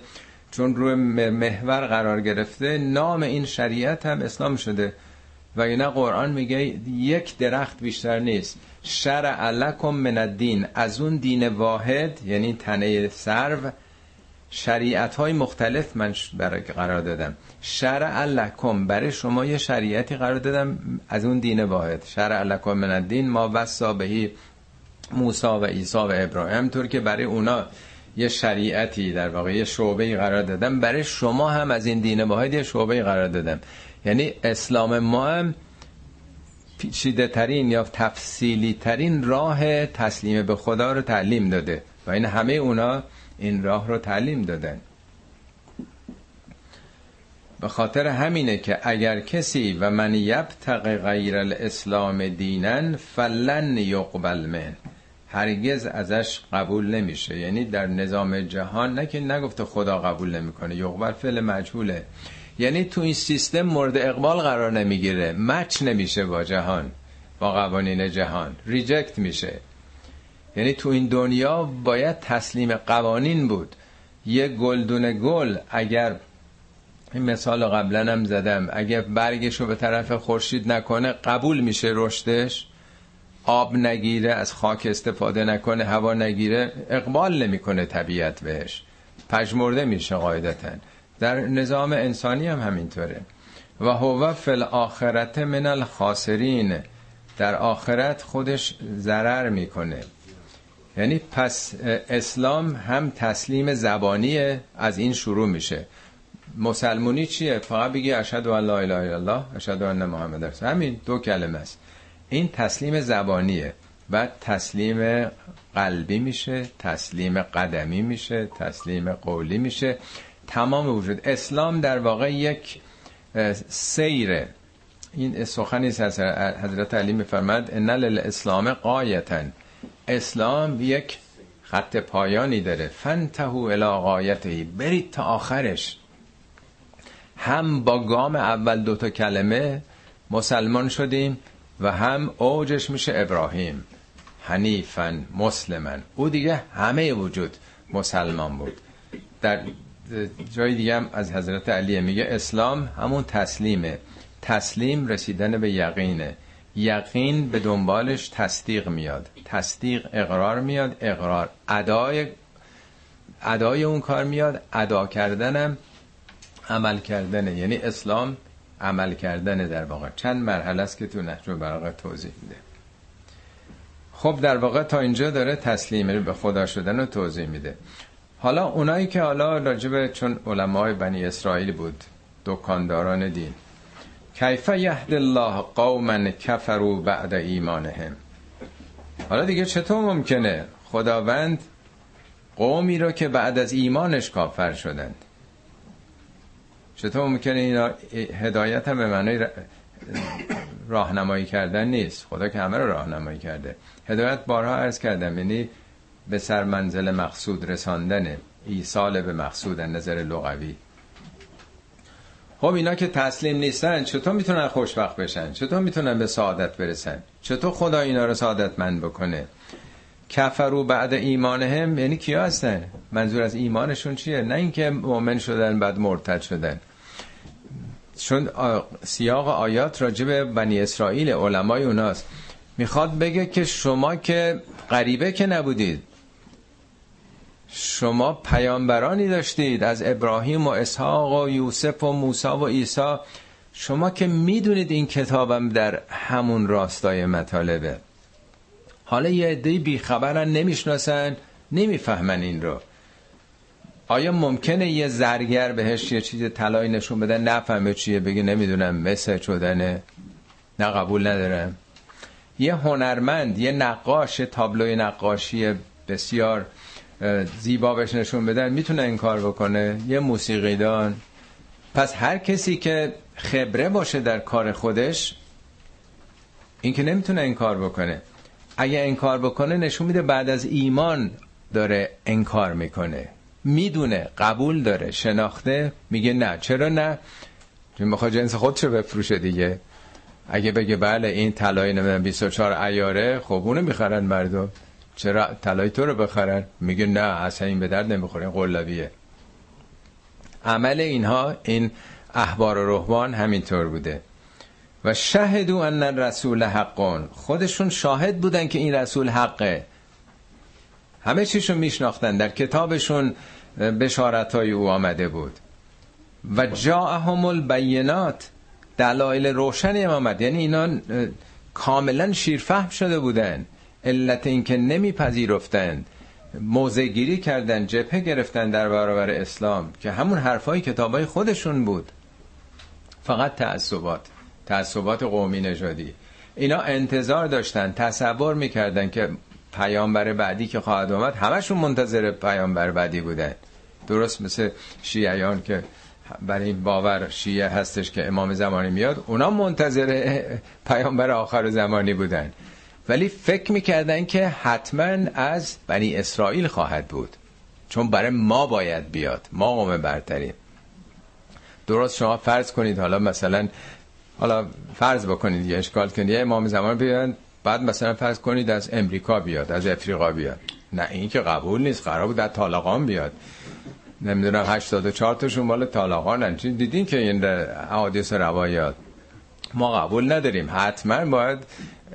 چون روی محور قرار گرفته نام این شریعت هم اسلام شده. و اینا قرآن میگه یک درخت بیشتر نیست. شرع لکم من الدین. از اون دین واحد یعنی تنه سرو شریعت های مختلف من برای قرار دادم. شرع لکم. برای شما یه شریعتی قرار دادم از اون دین واحد. شرع لکم من الدین. ما وسا بهی موسا و عیسی و ابراهیم. طور که برای اونا یه شریعتی در واقع یه شعبه قرار دادم. برای شما هم از این دین واحد یه شعبه قرار دادم. یعنی اسلام ما هم پیچیده ترین یا تفصیلی ترین راه تسلیم به خدا رو تعلیم داده و این همه اونا این راه رو تعلیم دادن. به خاطر همینه که اگر کسی و من یبتق غیر الاسلام دینن فلن یقبل من هرگز ازش قبول نمیشه. یعنی در نظام جهان نه که نگفته خدا قبول نمی‌کنه. یقبل فعل مجهوله. یعنی تو این سیستم مورد اقبال قرار نمی‌گیره. مچ نمیشه با جهان با قوانین جهان. ریجکت میشه. یعنی تو این دنیا باید تسلیم قوانین بود. یه گلدون گل اگر این مثال قبلا هم زدم اگر برگش رو به طرف خورشید نکنه قبول میشه رشدش؟ آب نگیره از خاک استفاده نکنه هوا نگیره اقبال نمی‌کنه طبیعت بهش. پژمرده میشه قاعدتا. در نظام انسانی هم همینطوره. و هو فی الاخرت من الخاسرین. در آخرت خودش ضرر می‌کنه. یعنی پس اسلام هم تسلیم زبانیه از این شروع میشه. مسلمونی چیه؟ فقط بگی اشهد ان لا اله الا الله اشهد ان محمد رسول همین دو کلمه است. این تسلیم زبانیه بعد تسلیم قلبی میشه تسلیم قدمی میشه تسلیم قولی میشه. تمام وجود. اسلام در واقع یک سیره این سخنی از حضرت علی میفرماد ان للاسلام قایتن اسلام یک خط پایانی داره. فنتهو الی قایته برید تا آخرش. هم با گام اول دوتا کلمه مسلمان شدیم و هم اوجش میشه ابراهیم. حنیفن مسلمن او دیگه همه وجود مسلمان بود. در جای دیگه هم از حضرت علی میگه اسلام همون تسلیمه. تسلیم رسیدن به یقینه. یقین به دنبالش تصدیق میاد. تصدیق اقرار میاد. اقرار ادای ادای اون کار میاد. ادا کردنم عمل کردنه. یعنی اسلام عمل کردنه در واقع. چند مرحله است که تو نهج براغه توضیح میده. خب در واقع تا اینجا داره تسلیم به خدا شدن رو توضیح میده. حالا اونایی که حالا راجبه چون علمای بنی اسرائیل بود دکانداران دین کیف یهد الله قوما کفروا بعد ایمانهم؟ حالا دیگه چطور ممکنه خداوند قومی رو که بعد از ایمانش کافر شدند؟ چطور ممکنه اینا هدایت هم به معنی راهنمایی کردن نیست. خدا که همه رو راهنمایی کرده. هدایت بارها عرض کردم یعنی به سر منزل مقصود رساندنه ایصال به مقصود نظر لغوی. خب اینا که تسلیم نیستن چطور می‌تونن خوشبخت بشن؟ چطور می‌تونن به سعادت برسن؟ چطور خدا اینا رو سعادتمند بکنه؟ کفرو بعد ایمانهم یعنی کیا هستن؟ منظور از ایمانشون چیه؟ نه اینکه مؤمن شدن بعد مرتد شدن. چون سیاق آیات راجب بنی اسرائیل علمای اوناست. می‌خواد بگه که شما که غریبه که نبودید. شما پیامبرانی داشتید از ابراهیم و اسحاق و یوسف و موسی و عیسی. شما که می‌دونید این کتابم در همون راستای مطالبه. حالا یه عده بیخبرن نمی‌شناسن نمی‌فهمن این رو. آیا ممکنه یه زرگر بهش یه چیز طلایی نشون بده؟ نفهمه چیه بگه نمی‌دونم مثل شدنه. نه قبول ندارم. یه هنرمند یه نقاش تابلوی نقاشی بسیار زیبا بهش نشون بدن می‌تونه این کار بکنه؟ یه موسیقیدان. پس هر کسی که خبره باشه در کار خودش این که نمی‌تونه این کار بکنه. اگه انکار بکنه نشون میده بعد از ایمان داره انکار می‌کنه. می‌دونه قبول داره شناخته میگه نه. چرا نه؟ چون می‌خواد جنس خودشو بفروشه دیگه. اگه بگه بله این طلای نمی‌دونم 24 ایاره خب اونو می‌خرن مردم. چرا طلای تو رو بخرن؟ میگه نه اصلا این به درد نمی‌خوره این قلابیه. عمل اینها این احبار و رهبان همینطور بوده. و شهدو ان رسول حقون. خودشون شاهد بودن که این رسول حقه. همه چیشون میشناختن. در کتابشون بشارت های او آمده بود. و جاءهم البینات. دلایل روشنی هم آمد. یعنی اینا کاملا شیرفهم شده بودن. علت اینکه نمیپذیرفتند موضع گیری کردن جبهه گرفتن در برابر اسلام که همون حرفای کتابای خودشون بود. فقط تعصبات. تعصبات قومی نژادی. اینا انتظار داشتن تصور می‌کردن که پیامبر بعدی که خواهد آمد همشون منتظر پیامبر بعدی بودن. درست مثل شیعیان که برای این باور شیعه هستش که امام زمانی میاد اونا منتظر پیامبر آخر زمانی بودن. ولی فکر می‌کردن که حتما از بنی اسرائیل خواهد بود. چون برای ما باید بیاد. ما قوم برتریم. درست شما فرض کنید حالا مثلا حالا فرض بکنید یه اشکال کنید. یه امام زمان بیاد بعد مثلا فرض کنید از امریکا بیاد از افریقا بیاد. نه این که قبول نیست قرار بود در طالقان بیاد. نمی‌دونم 84 تاشون مال طالقان چی دیدین که این حوادث روایات ما قبول نداریم. حتما باید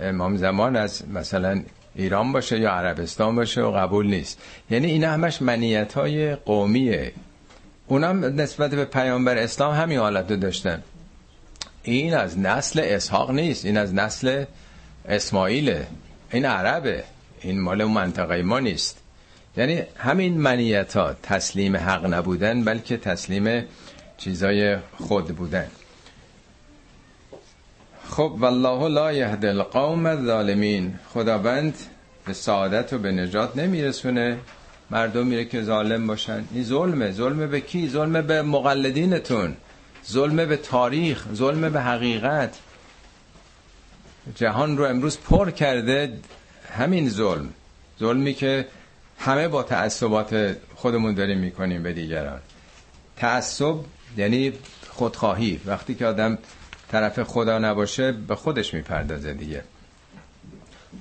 امام زمان از مثلا ایران باشه یا عربستان باشه و قبول نیست. یعنی این همش منیت های قومیه. اونم نسبت به پیامبر اسلام همین حالت رو داشتن. این از نسل اسحاق نیست. این از نسل اسماعیله این عربه این مال اون منطقه ما نیست. یعنی همین منیت ها تسلیم حق نبودن بلکه تسلیم چیزای خود بودن. خب والله لا یهد القوم الظالمین. خداوند به سعادت و به نجات نمیرسونه. مردم میره که ظالم باشن. این ظلمه. ظلمه به کی؟ ظلمه به مقلدینتون. ظلمه به تاریخ. ظلمه به حقیقت. جهان رو امروز پر کرده همین ظلم. ظلمی که همه با تعصبات خودمون داریم می‌کنیم به دیگران. تعصب یعنی خودخواهی. وقتی که آدم طرف خدا نباشه به خودش می‌پردازه دیگه.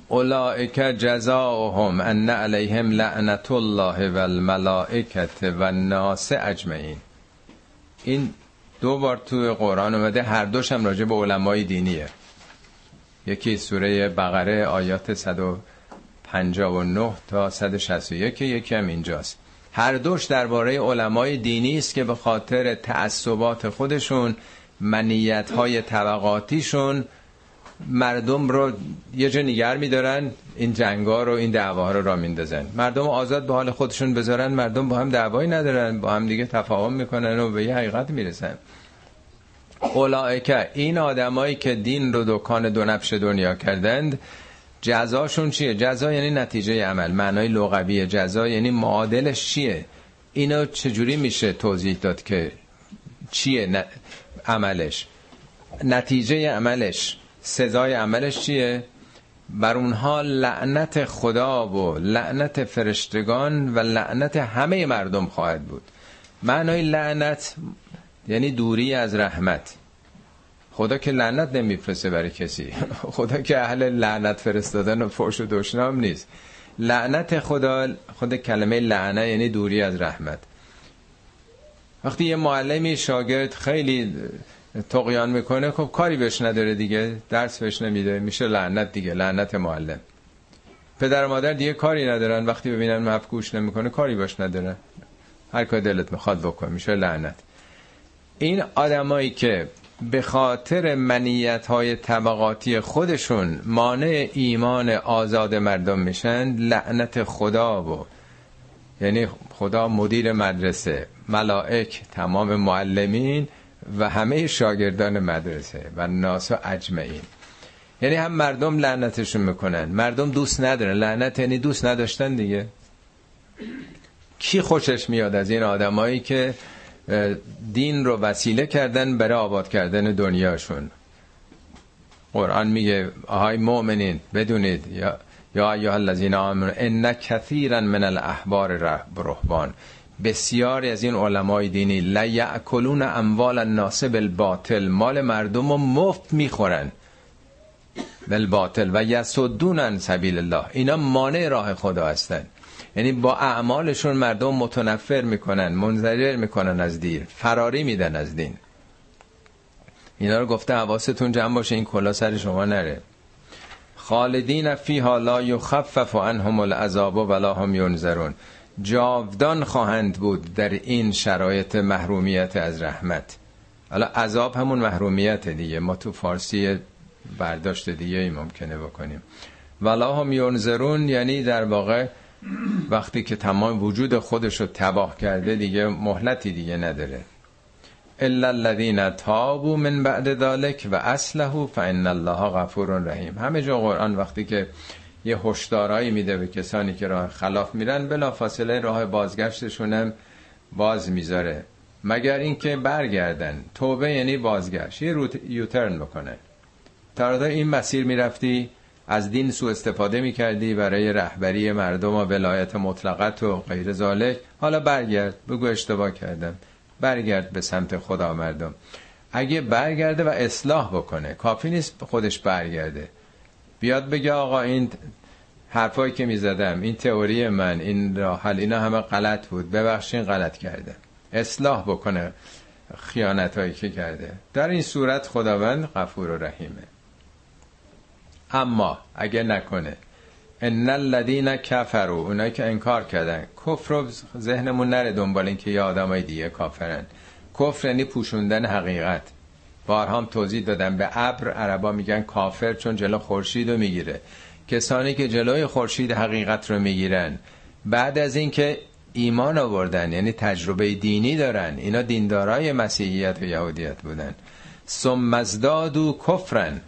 اولائک جزاؤهم ان علیهم لعنت الله و الملائکت و الناس اجمعین. این دو بار تو قرآن اومده هر دوش هم راجع به علمای دینیه. یکی سوره بقره آیات 159 تا 161 یکی هم اینجاست. هر دوش درباره علمای دینی است که به خاطر تعصبات خودشون منیت های طبقاتیشون مردم رو یه جا نگر میدارن این جنگا رو این دعواها رو را میندازن. مردم آزاد به حال خودشون بذارن مردم با هم دعوایی ندارن با هم دیگه تفاهم می‌کنن و به یه حقیقت می‌رسن. اولائکه این آدمایی که دین رو دکان دو نفش دنیا کردند جزاشون چیه؟ جزا یعنی نتیجه عمل معنای لغوی جزا یعنی معادلش چیه؟ اینو چجوری میشه توضیح داد که چیه عملش؟ نتیجه عملش سزای عملش چیه؟ بر اونها لعنت خدا و لعنت فرشتگان و لعنت همه مردم خواهد بود. معنای لعنت یعنی دوری از رحمت. خدا که لعنت نمیفرسته برای کسی. خدا که اهل لعنت فرستادن و فرش و دشنام نیست. لعنت خدا خود کلمه لعنه یعنی دوری از رحمت. وقتی یه معلمی شاگرد خیلی تقیان می‌کنه خب کاری بهش نداره دیگه درس بهش نمیده میشه لعنت دیگه لعنت معلم. پدر و مادر دیگه کاری ندارن وقتی ببینن مف گوش نمی‌کنه کاری باش نداره هر کار دلت می‌خواد بکن میشه لعنت. این آدمایی که به خاطر منیت های طبقاتی خودشون مانع ایمان آزاد مردم میشن لعنت خدا و یعنی خدا مدیر مدرسه ملائک تمام معلمین و همه شاگردان مدرسه و ناس و اجمعین. یعنی هم مردم لعنتشون می‌کنن. مردم دوست ندارن. لعنت یعنی دوست نداشتن دیگه. کی خوشش میاد از این آدمایی که دین رو وسیله کردن برای آباد کردن دنیاشون. قرآن میگه آهای مؤمنین بدونید یا یا ایها الذین آمنوا ان کثیرا من الاحبار رهبان بسیاری از این علمای دینی لا یاکلون اموال الناس بالباطل. مال مردم رو مفت می‌خورن. بالباطل و یسدون سبیل الله. اینا مانع راه خدا هستن. یعنی با اعمالشون مردم متنفر می‌کنن منزجر می‌کنن از دین فراری میدن از دین. اینا رو گفته حواستون جمع باشه این کلا سر شما نره. خالدین فیها لا یخفف عنهم العذاب ولا هم ینظرون. جاودان خواهند بود در این شرایط محرومیت از رحمت. حالا عذاب همون محرومیت دیگه. ما تو فارسی برداشت دیگه ای ممکنه بکنیم. ولا هم ینظرون یعنی در واقع وقتی که تمام وجود خودش رو تباه کرده دیگه مهلتی دیگه نداره. الا الذين تابوا من بعد ذلك و اصله فان الله غفور رحیم. همه جا قرآن وقتی که یه هشدارایی میده به کسانی که راه خلاف میرن بلا فاصله راه بازگشتشون هم باز می‌ذاره. مگر اینکه برگردن. توبه یعنی بازگشت. یه روت یوترن بکنن. تا این مسیر می‌رفتی؟ از دین سو استفاده می‌کردی برای رهبری مردم و ولایت مطلقت و غیر ذالک. حالا برگرد بگو اشتباه کردم. برگرد به سمت خدا مردم اگه برگرده و اصلاح بکنه کافی نیست خودش برگرده. بیاد بگه آقا این حرفایی که می‌زدم این تئوری من این راه حل اینا همه غلط بود. ببخشین غلط کرده اصلاح بکنه خیانت هایی که کرده. در این صورت خداوند غفور و رحیمه. اما اگه نکنه. ان الذين كفروا اونایی که انکار کردن. کفر رو ذهنمون نره دنبال این که یه آدمای دیگه کافرن. کفر یعنی پوشوندن حقیقت. بارها هم توضیح دادم به ابر عربا میگن کافر چون جلو خورشید رو می‌گیره. کسانی که جلوی خورشید حقیقت رو می‌گیرن. بعد از اینکه ایمان آوردن یعنی تجربه دینی دارن. اینا دیندارای مسیحیت و یهودیت بودن. ثم ازدادو کفرن.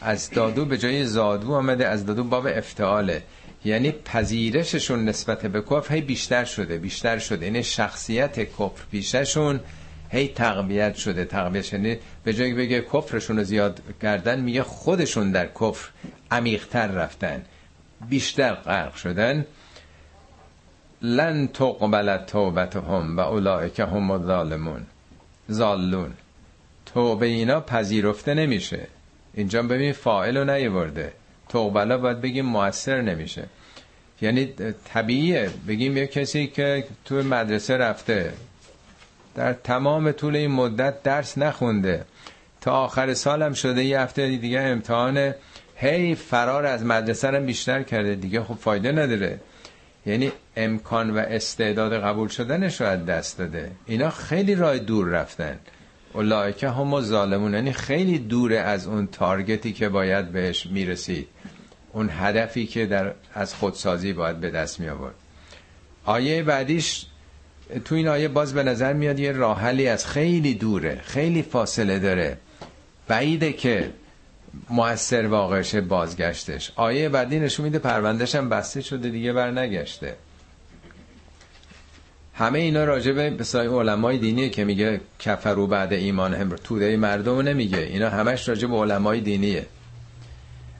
از دادو به جای زادو آمده از دادو باب افتعاله. یعنی پذیرششون نسبت به کفر هی بیشتر شده بیشتر شده. یعنی شخصیت کفر پیششون هی تقویت شده. تقویت یعنی به جای بگه کفرشون رو زیاد کردن میگه خودشون در کفر عمیقتر رفتن بیشتر غرق شدن. لن تقبل توبتهم و اولئک هم الظالمون. زالون توبه اینا پذیرفته نمیشه. اینجا ببین فاعل رو نیورده. توبلا باید بگیم موثر نمیشه. یعنی طبیعیه. بگیم یه کسی که تو مدرسه رفته در تمام طول این مدت درس نخونده تا آخر سالم شده یه هفته دیگه امتحان هی فرار از مدرسه هم بیشتر کرده. دیگه خب فایده نداره. یعنی امکان و استعداد قبول شدنش رو از دست داده. اینا خیلی راه دور رفتن. اولایکه هم ظالمون یعنی خیلی دوره از اون تارگتی که باید بهش می‌رسید. اون هدفی که در از خودسازی باید به دست می آورد آیه بعدیش تو این آیه باز به نظر میاد یه راحلی از خیلی دوره خیلی فاصله داره. بعیده که موثر واقعش بازگشتش. آیه بعدی نشون میده پروندهش هم بسته شده دیگه بر نگشته همه اینا راجبه به سای علمای دینیه که میگه کفرو بعد ایمان هم توده مردم نمیگه. اینا همش راجب علمای دینیه.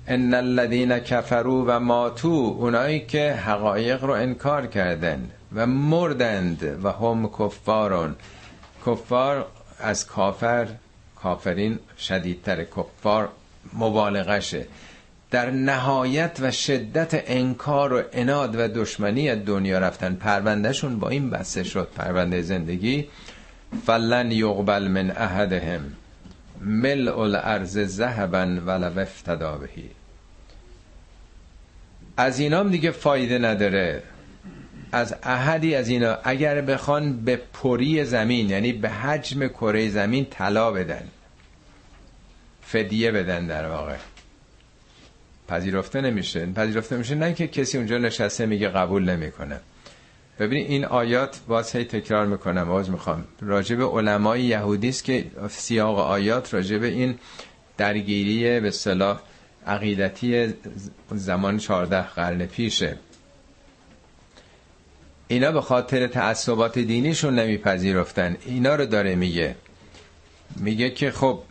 ان الذين کفروا و ماتو اونایی که حقایق رو انکار کردن و مردند و هم کفارون. کفار از کافر کافرین شدیدتر. کفار مبالغشه. در نهایت و شدت انکار و اناد و دشمنی از دنیا رفتن. پروندهشون با این بسته شد. پرونده زندگی. فلن یقبل من احدهم. ملء الارض ذهبا ولو افتدا بهی از اینام دیگه فایده نداره. از احدی از اینا. اگر بخوان به پری زمین یعنی به حجم کره زمین طلا بدن. فدیه بدن در واقع. پذیرفته نمیشه. پذیرفته میشه نه که کسی اونجا نشسته میگه قبول نمی‌کنه. ببینید این آیات باز هی تکرار می‌کنم. باز می‌خوام. راجب علمای یهودی است که سیاق آیات راجب این درگیری به صلاح عقیدتی زمان 14 قرن پیشه. اینا به خاطر تعصبات دینیشون نمیپذیرفتن. اینا رو داره میگه. میگه که خب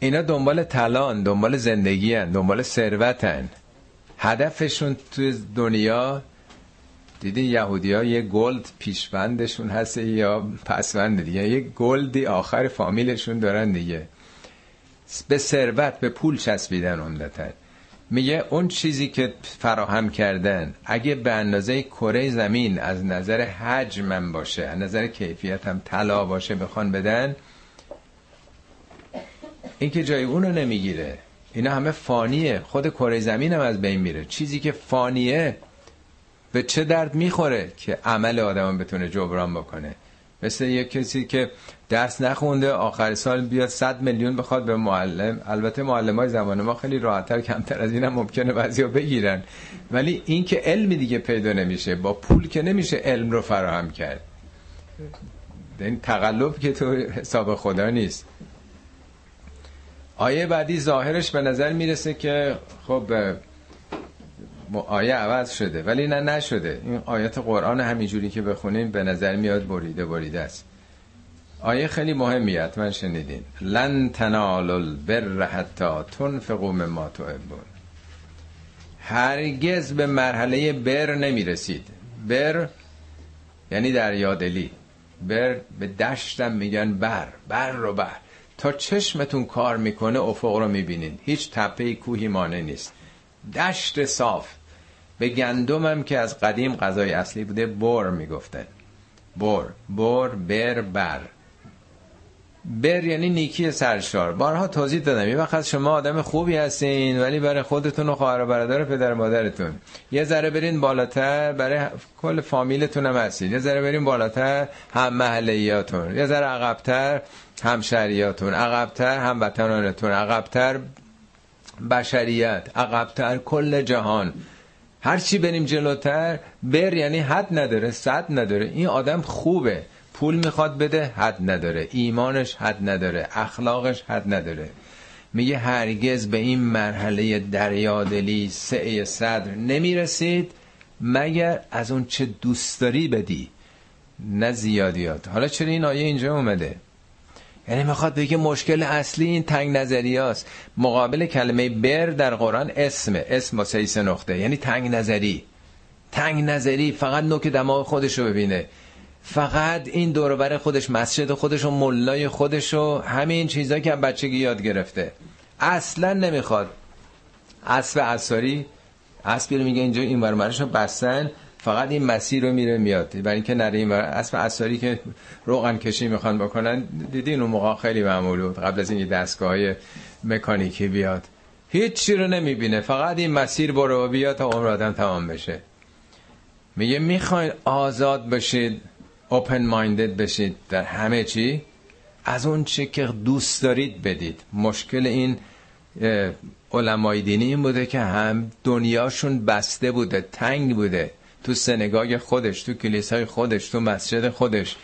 اینا دنبال طلان دنبال زندگی هن. دنبال ثروتن هدفشون تو دنیا دیدین یهودی ها یه gold پیشوندشون هست یا پسوند دیگه یه gold ی آخر فامیلشون دارن دیگه به ثروت به پول چسبیدن عمدتا میگه اون چیزی که فراهم کردن اگه به اندازه کره زمین از نظر حجمم باشه از نظر هم طلا باشه بخوان بدن این که جای اونو نمی‌گیره. اینا همه فانیه. خود کره زمین هم از بین میره. چیزی که فانیه به چه درد می‌خوره که عمل آدم بتونه جبران بکنه. مثل یک کسی که درس نخونده آخر سال بیاد 100 میلیون بخواد به معلم. البته معلم های زمان ما خیلی راحتتر کمتر از این ممکنه بعضیا بگیرن. ولی این که علمی دیگه پیدا نمیشه. با پول که نمیشه علم رو فراهم کرد. این تقلب که تو حساب خدا نیست. آیه بعدی ظاهرش به نظر می‌رسه که خب آیه عوض شده ولی نه نشده. این آیات قرآن همینجوری که بخونیم به نظر میاد بریده بریده است. آیه خیلی مهمیت من شنیدین. لن تنالوا البر حتی تنفقوا مما تحبون. هرگز به مرحله بر نمی‌رسید. بر یعنی دریادلی بر به دشتم میگن بر بر رو بر. تا چشمتون کار می‌کنه افق رو می‌بینید هیچ تپه کوهی مانه نیست. دشت صاف. به گندمم که از قدیم غذای اصلی بوده بر می‌گفتن. بر بر بر بر. بر یعنی نیکی سرشار. بارها توضیح دادم. یه وقت شما آدم خوبی هستین ولی برای خودتون و خواهر و برادر پدر مادرتون. یه ذره برین بالاتر برای کل فامیلتون هم هستید یه ذره برین بالاتر هم محلیاتون. یه ذره عقبتر. هم شریاتون عقبتر هم وطنانتون عقبتر بشریت عقبتر کل جهان. هر چی بریم جلوتر بر یعنی حد نداره صد نداره. این آدم خوبه. پول می‌خواد بده حد نداره. ایمانش حد نداره. اخلاقش حد نداره. میگه هرگز به این مرحله دریادلی سعی صدر نمی‌رسید مگر از اون چه دوست داری بدی. نه زیادیات. حالا چرا این آیه اینجا اومده؟ یعنی می‌خواد بگه مشکل اصلی این تنگ نظری هاست. مقابل کلمه بر در قرآن اسم اسم با سه نقطه. یعنی تنگ نظری. تنگ نظری فقط نوک دماغ خودش رو ببینه. فقط این دوربر خودش مسجد خودش و ملای خودش و همین چیزا که بچگی یاد گرفته. اصلا نمی‌خواد. اسب اثاری اسب میگه اینجا این ورمرش رو بستن. فقط این مسیر رو میره میاد. برای اینکه نره این اسب اثاری که روغن کشی می‌خوان بکنن دیدین اون موقع خیلی معمول بود. قبل از این دستگاه های مکانیکی بیاد. هیچ چی رو نمی‌بینه. فقط این مسیر برو بیاد تا عمر آدم تمام بشه. میگه می‌خواین آزاد بشید اوپن مایندد بشید در همه چی. از اون چی که دوست دارید بدید. مشکل این علمای دینی این بوده که هم دنیاشون بسته بوده تنگ بوده. تو سنگاگ خودش تو کلیسای خودش تو مسجد خودش.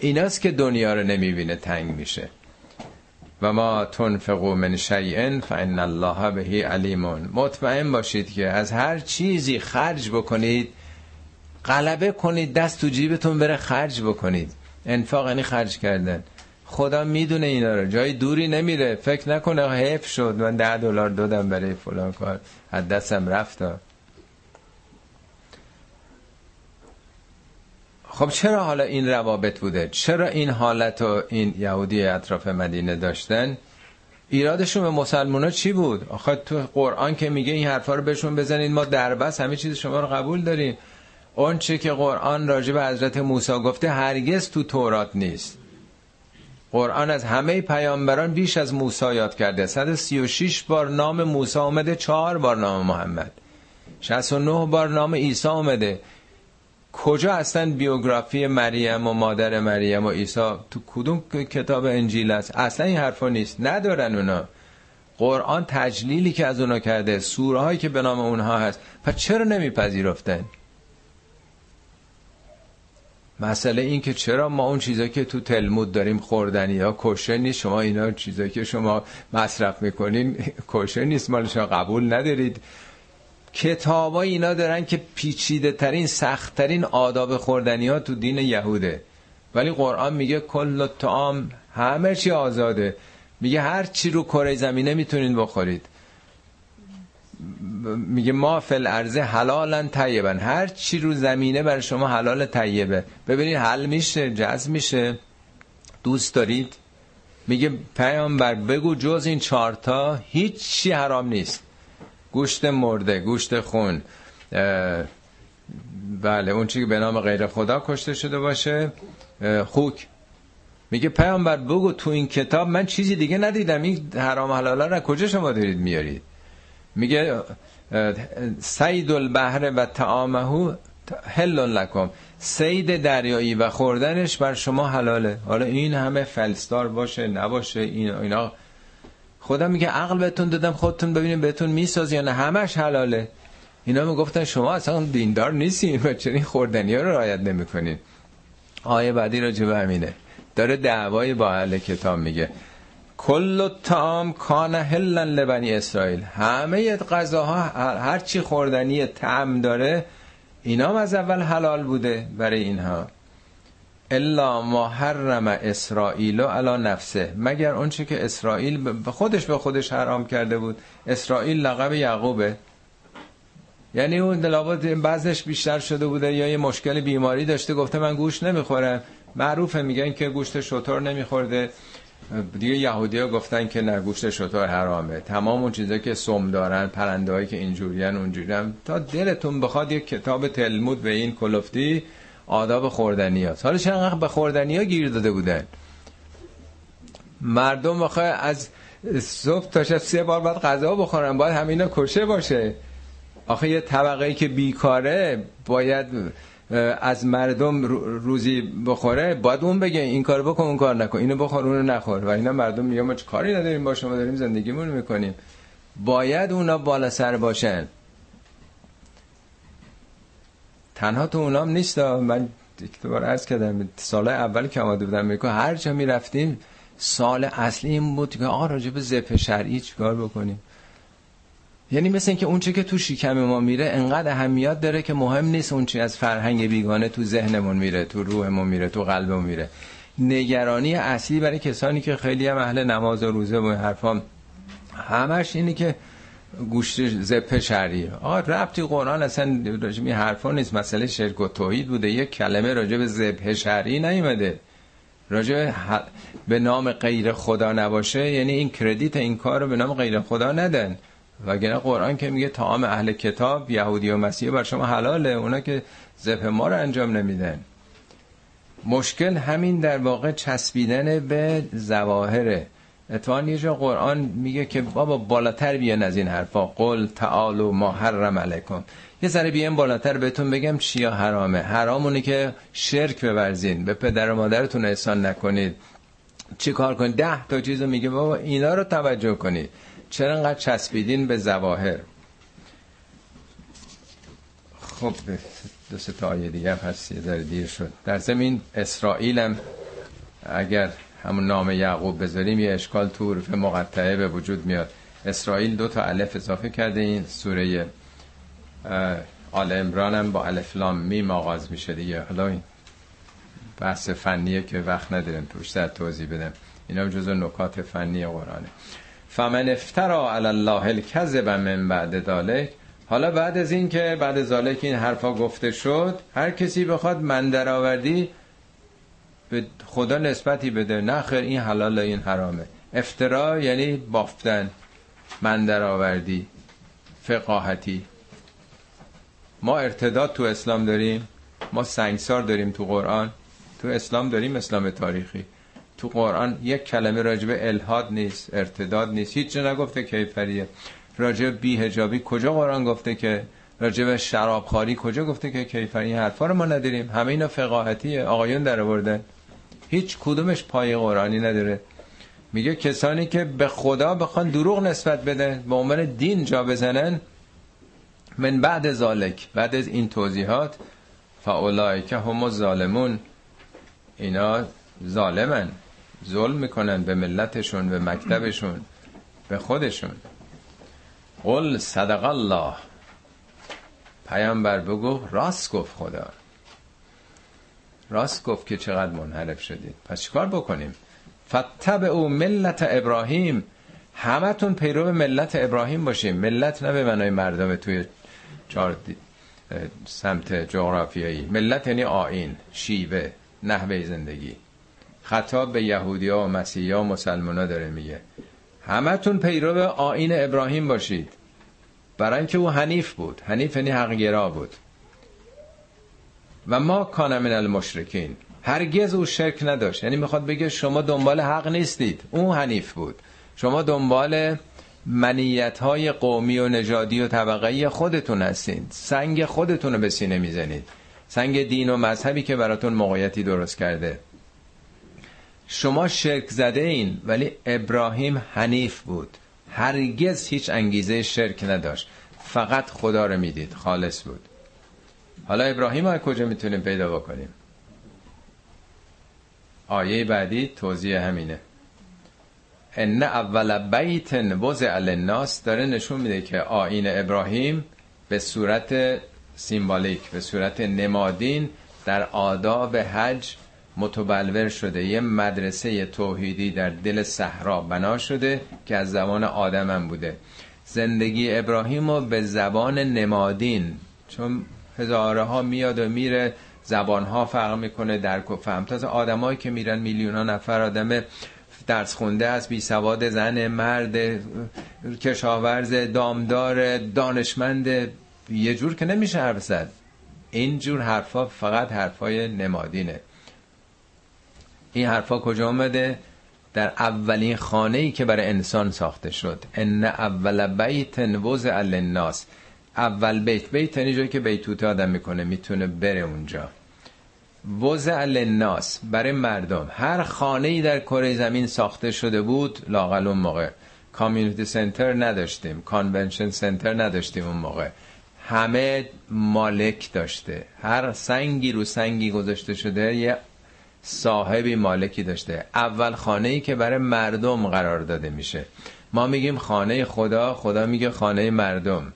ایناست که دنیا رو نمی‌بینه تنگ میشه. و ما تنفقو من شیئن فان الله بهی علیمون. مطمئن باشید که از هر چیزی خرج بکنید غلبه کنید دست تو جیبتون بره خرج بکنید. انفاق یعنی خرج کردن. خدا می‌دونه اینا رو. جای دوری نمیره. فکر نکنه حیف شد. من ده دلار دادم برای فلان کار. از دستم رفت. خب چرا حالا این روابط بوده؟ چرا این حالت و این یهودی اطراف مدینه داشتن؟ ایرادشون به مسلمان چی بود؟ آخه تو قرآن که میگه این حرفا رو بهشون بزنید ما دربست همه چیز شما رو قبول داریم. اون چه که قرآن راجع به حضرت موسی گفته هرگز تو تورات نیست. قرآن از همه پیامبران بیش از موسی یاد کرده. 136 بار نام موسی آمده 4 بار نام محمد. 69 بار نام عیسی آمده کجا اصلا بیوگرافی مریم و مادر مریم و عیسی؟ تو کدوم کتاب انجیل است اصلا این حرفا نیست. ندارن اونا. قرآن تجلیلی که از اونا کرده سوره هایی که به نام اونها هست. پس چرا نمیپذیرفتن؟ مسئله این که چرا ما اون چیزایی که تو تلمود داریم خوردنی ها کشه نیست؟ شما اینا چیزایی که شما مصرف می‌کنین کشه نیست. مال شما قبول ندارید. کتابا اینا دارن که پیچیده ترین سخت ترین آداب خوردنی ها تو دین یهوده. ولی قرآن میگه کل طعام همه چی آزاده. میگه هر چی رو کره زمینه می‌تونین بخورید. میگه ما فل ارزه حلالا طیبا. هر چی رو زمینه بر شما حلال طیبه. ببینید حل میشه جذب میشه. دوست دارید؟ میگه پیامبر بگو جز این چارتا هیچ چی حرام نیست. گوشت مرده گوشت خون. بله اون چی که به نام غیر خدا کشته شده باشه خوک. میگه پیامبر بگو تو این کتاب من چیزی دیگه ندیدم. این حرام حلاله را کجا شما دارید میارید؟ میگه سید البحر و تعامهو حل لکم. سید دریایی و خوردنش بر شما حلاله. حالا این همه فلستار باشه نباشه این اینا خدا میگه عقل بهتون دادم خودتون ببینیم بهتون میساز یا نه. همش حلاله. اینا می‌گفتن شما اصلا دیندار نیستین و چرا این خوردنی ها رو رعایت نمی‌کنین. آیه بعدی را به همینه. داره دعوای با اهل کتاب میگه. کل تام کان هلن لبنی اسرائیل. همه غذاها هر چی خوردنی تعم داره اینا از اول حلال بوده برای اینها. الا ما حرم اسرائیل علی نفسه مگر اونچه که اسرائیل خودش به خودش حرام کرده بود. اسرائیل لقب یعقوبه. یعنی اون دلابات بعضش بیشتر شده بوده یا یه مشکل بیماری داشته. گفته من گوش نمی‌خورم. معروفه میگن که گوشت شطور نمیخورده. دیگه یهودی ها گفتن که نه گوشت شطور حرامه. تمام اون چیزا که سم دارن پرنده هایی که اینجورین اونجوری تا دلتون بخواد یک کتاب تلمود به این کلفتی آداب خوردنی هست حالا چند به خوردنی ها گیر داده بودن؟ مردم بخواه از صبح تا شب سه بار باید غذا بخورن باید همینا کشه باشه. آخه یه طبقه ای که بیکاره باید از مردم روزی بخوره باید اون بگه این کار بکن اون کار نکن اینو بخور اونو نخور. و اینا مردم میگه ما کاری نداریم؟ با شما داریم زندگیمون می‌کنیم. باید اونا بالا سر باشن. تنها تو اونام نیست من یک دوباره عرض کردم سال اول که آمده بودم امریکا هر جا می‌رفتیم سال اصلی این بود که آقا راجع به زپ شرعی چیکار بکنیم؟ یعنی مثل اینکه اون چه که تو شکم ما میره انقدر اهمیت داره که مهم نیست اون چی از فرهنگ بیگانه تو ذهنمون میره تو روحمون میره تو قلبمون میره. نگرانی اصلی برای کسانی که خیلی هم اهل نماز و روزه و حرفا همش اینه که گوشت زپ شرعی آقا ربطی قرآن اصلا این حرفا نیست. مسئله شرک و توحید بوده. یک کلمه راجع به ذبح شرعی نیومده. راجع به نام غیر خدا نباشه یعنی این کردیت این کار رو به نام غیر خدا ندن. وگرنه قرآن که میگه تمام اهل کتاب یهودی و مسیحی بر شما حلاله. اونا که ذبح ما رو انجام نمیدن. مشکل همین در واقع چسبیدن به زواهره. اتفاقا یه جا قرآن میگه که بابا بالاتر بیان از این حرفا. قل تعالو ما حرم علیکم. یه ذره بیان بالاتر بهتون بگم چیا حرامه. حرامونی که شرک بورزین. به پدر و مادرتون احسان نکنید. چی کار کنید؟ ده تا چیزو میگه. بابا اینا رو توجه کنید. چرا انقدر چسبیدین به زواهر خب دو سه تا آیه دیگه هست. یه ذره دیر شد. در زمین اسرائیلم اگر همون نام یعقوب بذاریم یه اشکال تو حروف مقطعه به وجود میاد. اسرائیل دو تا الف اضافه کرده این سوره آل امران هم با الف لام میم آغاز میشه دیگه. حالا این بحث فنیه که وقت نداریم توش در توضیح بدم. اینا جزو نکات فنی قرآنه. فمن افترا علی الله الکذب من بعد ذالک حالا بعد از این که بعد ذالک این حرفا گفته شد هر کسی بخواد من درآوردی به خدا نسبتی بده. نه خیر این حلال این حرامه. افترا یعنی بافتن من درآوردی فقاهتی. ما ارتداد تو اسلام داریم ما سنگسار داریم تو قرآن. تو اسلام داریم اسلام تاریخی. تو قرآن یک کلمه راجب الهاد نیست ارتداد نیست. هیچ نگفته کیفریه راجب بی هجابی کجا قرآن گفته که؟ راجب شرابخاری کجا گفته که کیفری این حرفا رو ما نداریم. همه اینا فقاهتیه. آقایون در آورده هیچ کدومش پای قرآنی نداره. میگه کسانی که به خدا بخوان دروغ نسبت بده به عنوان دین جا بزنن من بعد ذالک بعد از این توضیحات که هم ظالمون اینا ظالمن. ظلم می‌کنن به ملتشون به مکتبشون به خودشون. قل صدق الله. پیامبر بگو راست گفت خدا. راست گفت که چقدر منحرف شدید. پس چیکار بکنیم؟ فتب او ملت ابراهیم همتون پیرو ملت ابراهیم باشیم ملت نه به منای مردم توی چهار سمت جغرافیایی. ملت یعنی آین شیوه نحوه زندگی. خطاب به یهودی ها و مسیحی ها و مسلمان ها داره میگه. همتون پیرو آین ابراهیم باشید. برای اینکه او حنیف بود. حنیف یعنی حقگرا بود. و ما کان من المشرکین. هرگز او شرک نداشت. یعنی می‌خواد بگه شما دنبال حق نیستید. او حنیف بود. شما دنبال منیت های قومی و نژادی و طبقه خودتون هستید سنگ خودتون رو به سینه می‌زنید. سنگ دین و مذهبی که براتون موقعیتی درست کرده. شما شرک زده این ولی ابراهیم حنیف بود. هرگز هیچ انگیزه شرک نداشت. فقط خدا رو می‌دید. خالص بود. حالا ابراهیم ها کجا می‌تونیم پیدا بکنیم؟ آیه بعدی توضیح همینه. ان اول بیت وضع للناس داره نشون میده که آین ابراهیم به صورت سیمبالیک به صورت نمادین در آداب حج متبلور شده. یه مدرسه توحیدی در دل صحرا بنا شده که از زمان آدم هم بوده. زندگی ابراهیم رو به زبان نمادین چون هزاره ها میاد و میره زبان ها فرق می‌کنه درک و فهم. تازه آدمایی که میرن میلیون ها نفر آدم درس خونده از بی سواد زن مرد کشاورز دامدار دانشمند یه جور که نمیشه حرف زد. این جور حرفا فقط حرفای نمادینه. این حرفا کجا آمده در اولین خانه ای که برای انسان ساخته شد. ان اول بیت وضع للناس. اول بیت بیت یعنی جایی که بیتوته آدم می‌کنه می‌تونه بره اونجا. وضع للناس برای مردم. هر خانه ای در کره زمین ساخته شده بود لاقل اون موقع. کامیونیتی سنتر نداشتیم کانونشن سنتر نداشتیم اون موقع. همه مالک داشته. هر سنگی رو سنگی گذاشته شده یه صاحبی مالکی داشته. اول خانه ای که برای مردم قرار داده میشه. ما میگیم خانه خدا خدا میگه خانه مردم.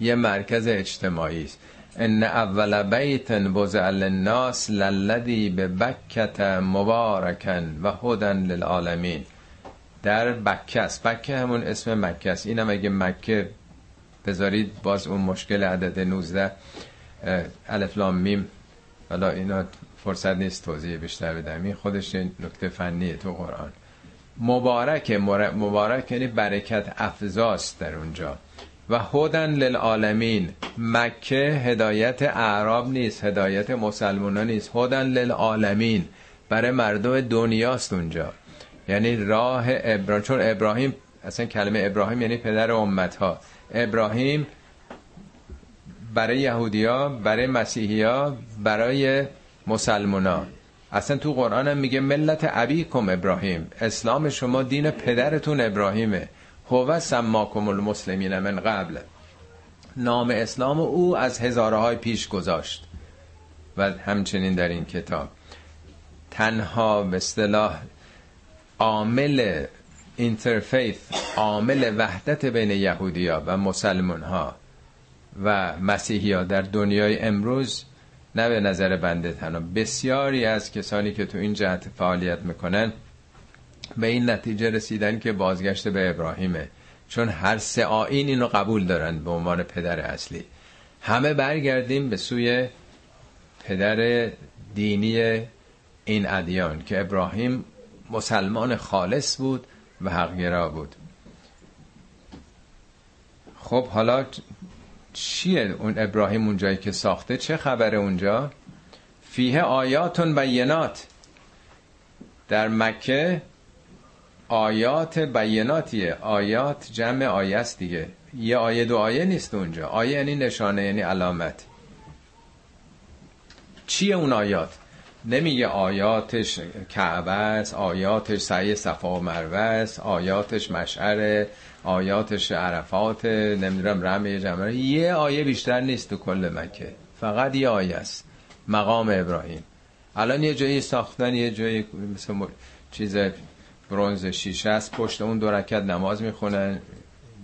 یه مرکز اجتماعی است. ان اول بیت وضع للناس للذی به بکت مبارکن و هدن للعالمین. در بکه است. بکه همون اسم مکه است. اینم اگه مکه بذارید باز اون مشکل عدد 19 الف لام میم. حالا اینا فرصت نیست توضیح بیشتر بدم. این خودش نکته فنیه تو قرآن. مبارک مبارک یعنی برکت افزاست در اونجا. و هدن للعالمین. مکه هدایت اعراب نیست هدایت مسلمان نیست. هدن للعالمین. برای مردم دنیاست اونجا. یعنی راه ابراهیم چون ابراهیم اصلا کلمه ابراهیم یعنی پدر امت ها ابراهیم برای یهودیا برای مسیحیا برای مسلمونا. اصلا تو قرآن هم میگه ملت ابیکم ابراهیم. اسلام شما دین پدرتون ابراهیمه. هو سماکم المسلمین من قبل. نام اسلام او از هزارهای پیش گذاشت و همچنین در این کتاب. تنها به اصطلاح عامل اینترفیث عامل وحدت بین یهودیا و مسلمان ها و مسیحی ها در دنیای امروز نه به نظر بنده تنها. بسیاری از کسانی که تو این جهت فعالیت می‌کنن به این نتیجه رسیدن که بازگشت به ابراهیمه. چون هر سه آین اینو قبول دارن به عنوان پدر اصلی. همه برگردیم به سوی پدر دینی این ادیان که ابراهیم مسلمان خالص بود و حقگرا بود. خب حالا چیه اون ابراهیم اونجایی که ساخته؟ چه خبره اونجا؟ فیه آیاتون بینات. در مکه آیات بیناتیه. آیات جمع آیه است دیگه. یه آیه دو آیه نیست اونجا. آیه یعنی نشانه یعنی علامت. چیه اون آیات؟ نمیگه آیاتش کعبه است آیاتش سعی صفا و مروه است آیاتش مشعر آیاتش عرفات نمی‌دونم رمه جمعه. یه آیه بیشتر نیست تو کل مکه. فقط یه آیه است. مقام ابراهیم. الان یه جایی ساختن یه جایی مثل چیز برونز شیشه است پشت اون دو رکت نماز می‌خونن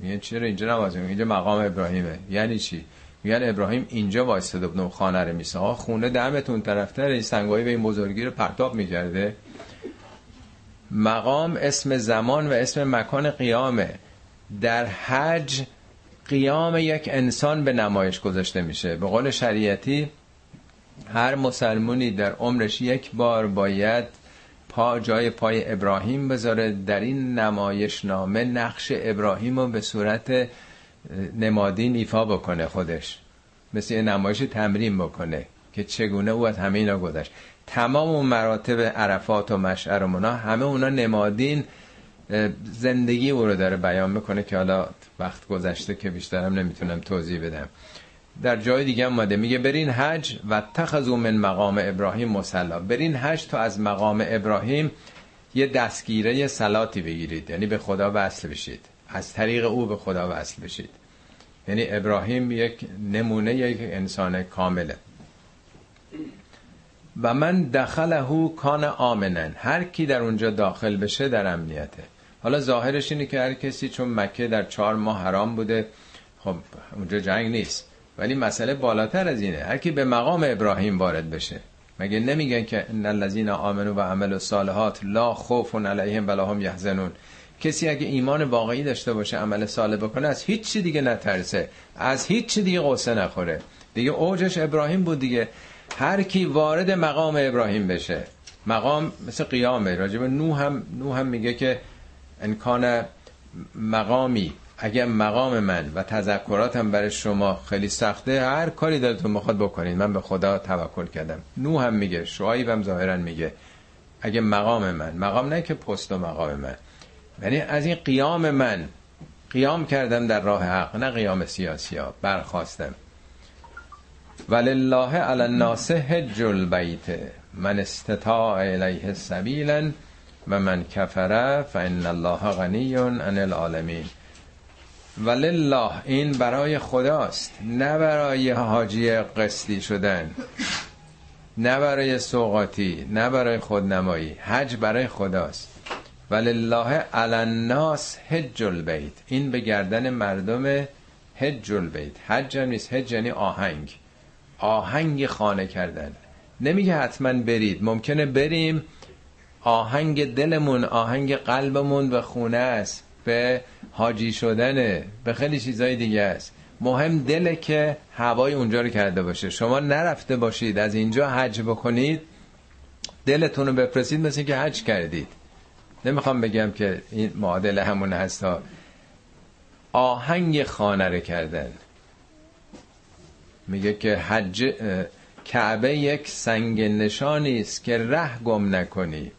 میگن چرا اینجا نماز می‌خونن اینجا مقام ابراهیمه. یعنی چی؟ میگن ابراهیم اینجا وایستاده بود خانه رو میسا خونه دمتون طرفتر این سنگایی به این بزرگی رو پرتاب می‌کرده. مقام اسم زمان و اسم مکان قیامه. در حج قیام یک انسان به نمایش گذاشته میشه. به قول شریعتی هر مسلمونی در عمرش یک بار باید پا جای پای ابراهیم بذاره. در این نمایش نامه نقش ابراهیم رو به صورت نمادین ایفا بکنه خودش. مثل یه نمایش تمرین بکنه که چگونه او از همه اینا گذشت. تمام اون مراتب عرفات و مشعر و منا همه اونا نمادین زندگی او رو داره بیان می‌کنه که حالا وقت گذشته که بیشترم نمی‌تونم توضیح بدم. در جای دیگه هم میگه برین حج و تخذو من مقام ابراهیم مسلا برین حج تا از مقام ابراهیم یه دستگیره سلاتی بگیرید. یعنی به خدا وصل بشید. از طریق او به خدا وصل بشید. یعنی ابراهیم یک نمونه یک انسان کامله. و من دخله کان آمنن. هر کی در اونجا داخل بشه در امنیته. حالا ظاهرش اینه که هر کسی چون مکه در چهار ماه حرام بوده خب اونجا جنگ نیست. ولی مسئله بالاتر از اینه. هر کی به مقام ابراهیم وارد بشه. مگه نمیگن که ان الذين امنوا و عملوا الصالحات لا خوف علیهم ولا هم یحزنون. کسی اگه ایمان واقعی داشته باشه عمل صالح بکنه از هیچ چی دیگه نترسه. از هیچ چی دیگه قصه نخوره. دیگه اوجش ابراهیم بود دیگه. هر کی وارد مقام ابراهیم بشه. مقام مثل قیامه. راجب نو هم نو هم میگه که انکان مقامی. اگه مقام من و تذکراتم برای شما خیلی سخته هر کاری دلتون می‌خواد بکنید من به خدا توکل کردم. نو هم میگه شعایب هم ظاهرا میگه. اگه مقام من مقام نه که پست و مقام من. یعنی از این قیام من قیام کردم در راه حق نه قیام سیاسی ها برخواستم. ولله علی الناس حج البیت من استطاع الیه سبیلا و من کفره فان الله غنی عن العالمین. ولله این برای خداست نه برای حاجی قسطی شدن نه برای سوقاتی نه برای خودنمایی حج برای خداست. ولله علی الناس حج البیت این به گردن مردم حج البیت. حج هم نیست حج یعنی آهنگ آهنگ خانه کردن. نمیگه حتما برید ممکنه بریم آهنگ دلمون آهنگ قلبمون به خونه است. به حاجی شدنه. به خیلی چیزای دیگه است. مهم دله که هوای اونجا رو کرده باشه. شما نرفته باشید از اینجا حج بکنید. دلتون رو بپرسید مثل که حج کردید. نمی‌خوام بگم که این معادل همون هستا. آهنگ خانه رو کردن. میگه که حج کعبه یک سنگ نشانی است که ره گم نکنی.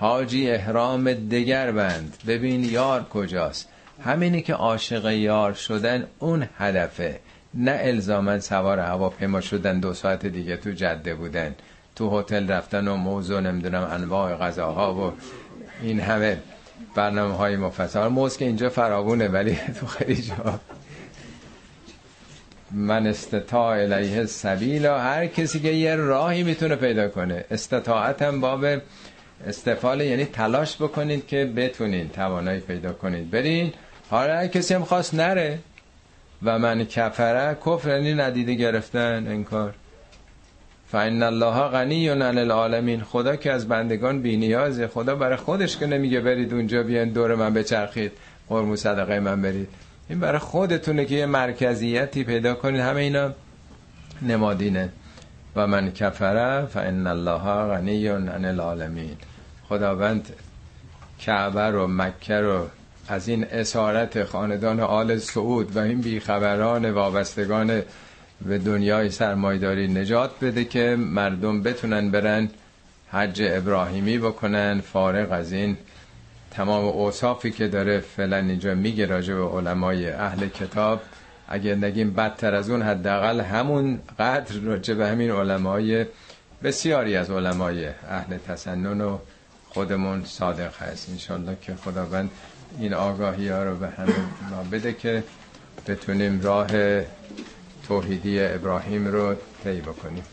حاجی احرام دگر بند. ببین یار کجاست. همینی که عاشق یار شدن اون هدفه. نه الزامن سوار هواپیما شدن دو ساعت دیگه تو جده بودن. تو هتل رفتن و موضوع نمی‌دونم انواع غذاها و این همه برنامه های مفصل موز که اینجا فراوونه ولی تو خیلی جا. من استطاع الیه سبیلا هر کسی که یه راهی می‌تونه پیدا کنه. استطاعتم باب استفاله یعنی تلاش بکنید که بتونین توانایی پیدا کنید. برین حالا هر کسی هم خواست نره. و من کفره کفر یعنی ندیده گرفتن انکار. فان الله غنی عن العالمین. خدا که از بندگان بینیازه. خدا برای خودش که نمیگه برید اونجا بیان دور من بچرخید قرمو صدقه من برید. این برای خودتونه که یه مرکزیتی پیدا کنید. همه اینا نمادینه. و من کفره فان الله غنی عن العالمین. خداوند کعبه رو مکه رو از این اسارت خاندان آل سعود و این بیخبران وابستگان به دنیای سرمایداری نجات بده که مردم بتونن برن حج ابراهیمی بکنن. فارغ از این تمام اوصافی که داره فعلا اینجا میگه راجع به علمای اهل کتاب اگه نگیم بدتر از اون حداقل همون قدر راجع به همین علمای بسیاری از علمای اهل تسنن و خودمون صادق هست. انشالله که خداوند این آگاهی ها رو به همه ما بده که بتونیم راه توحیدی ابراهیم رو طی بکنیم.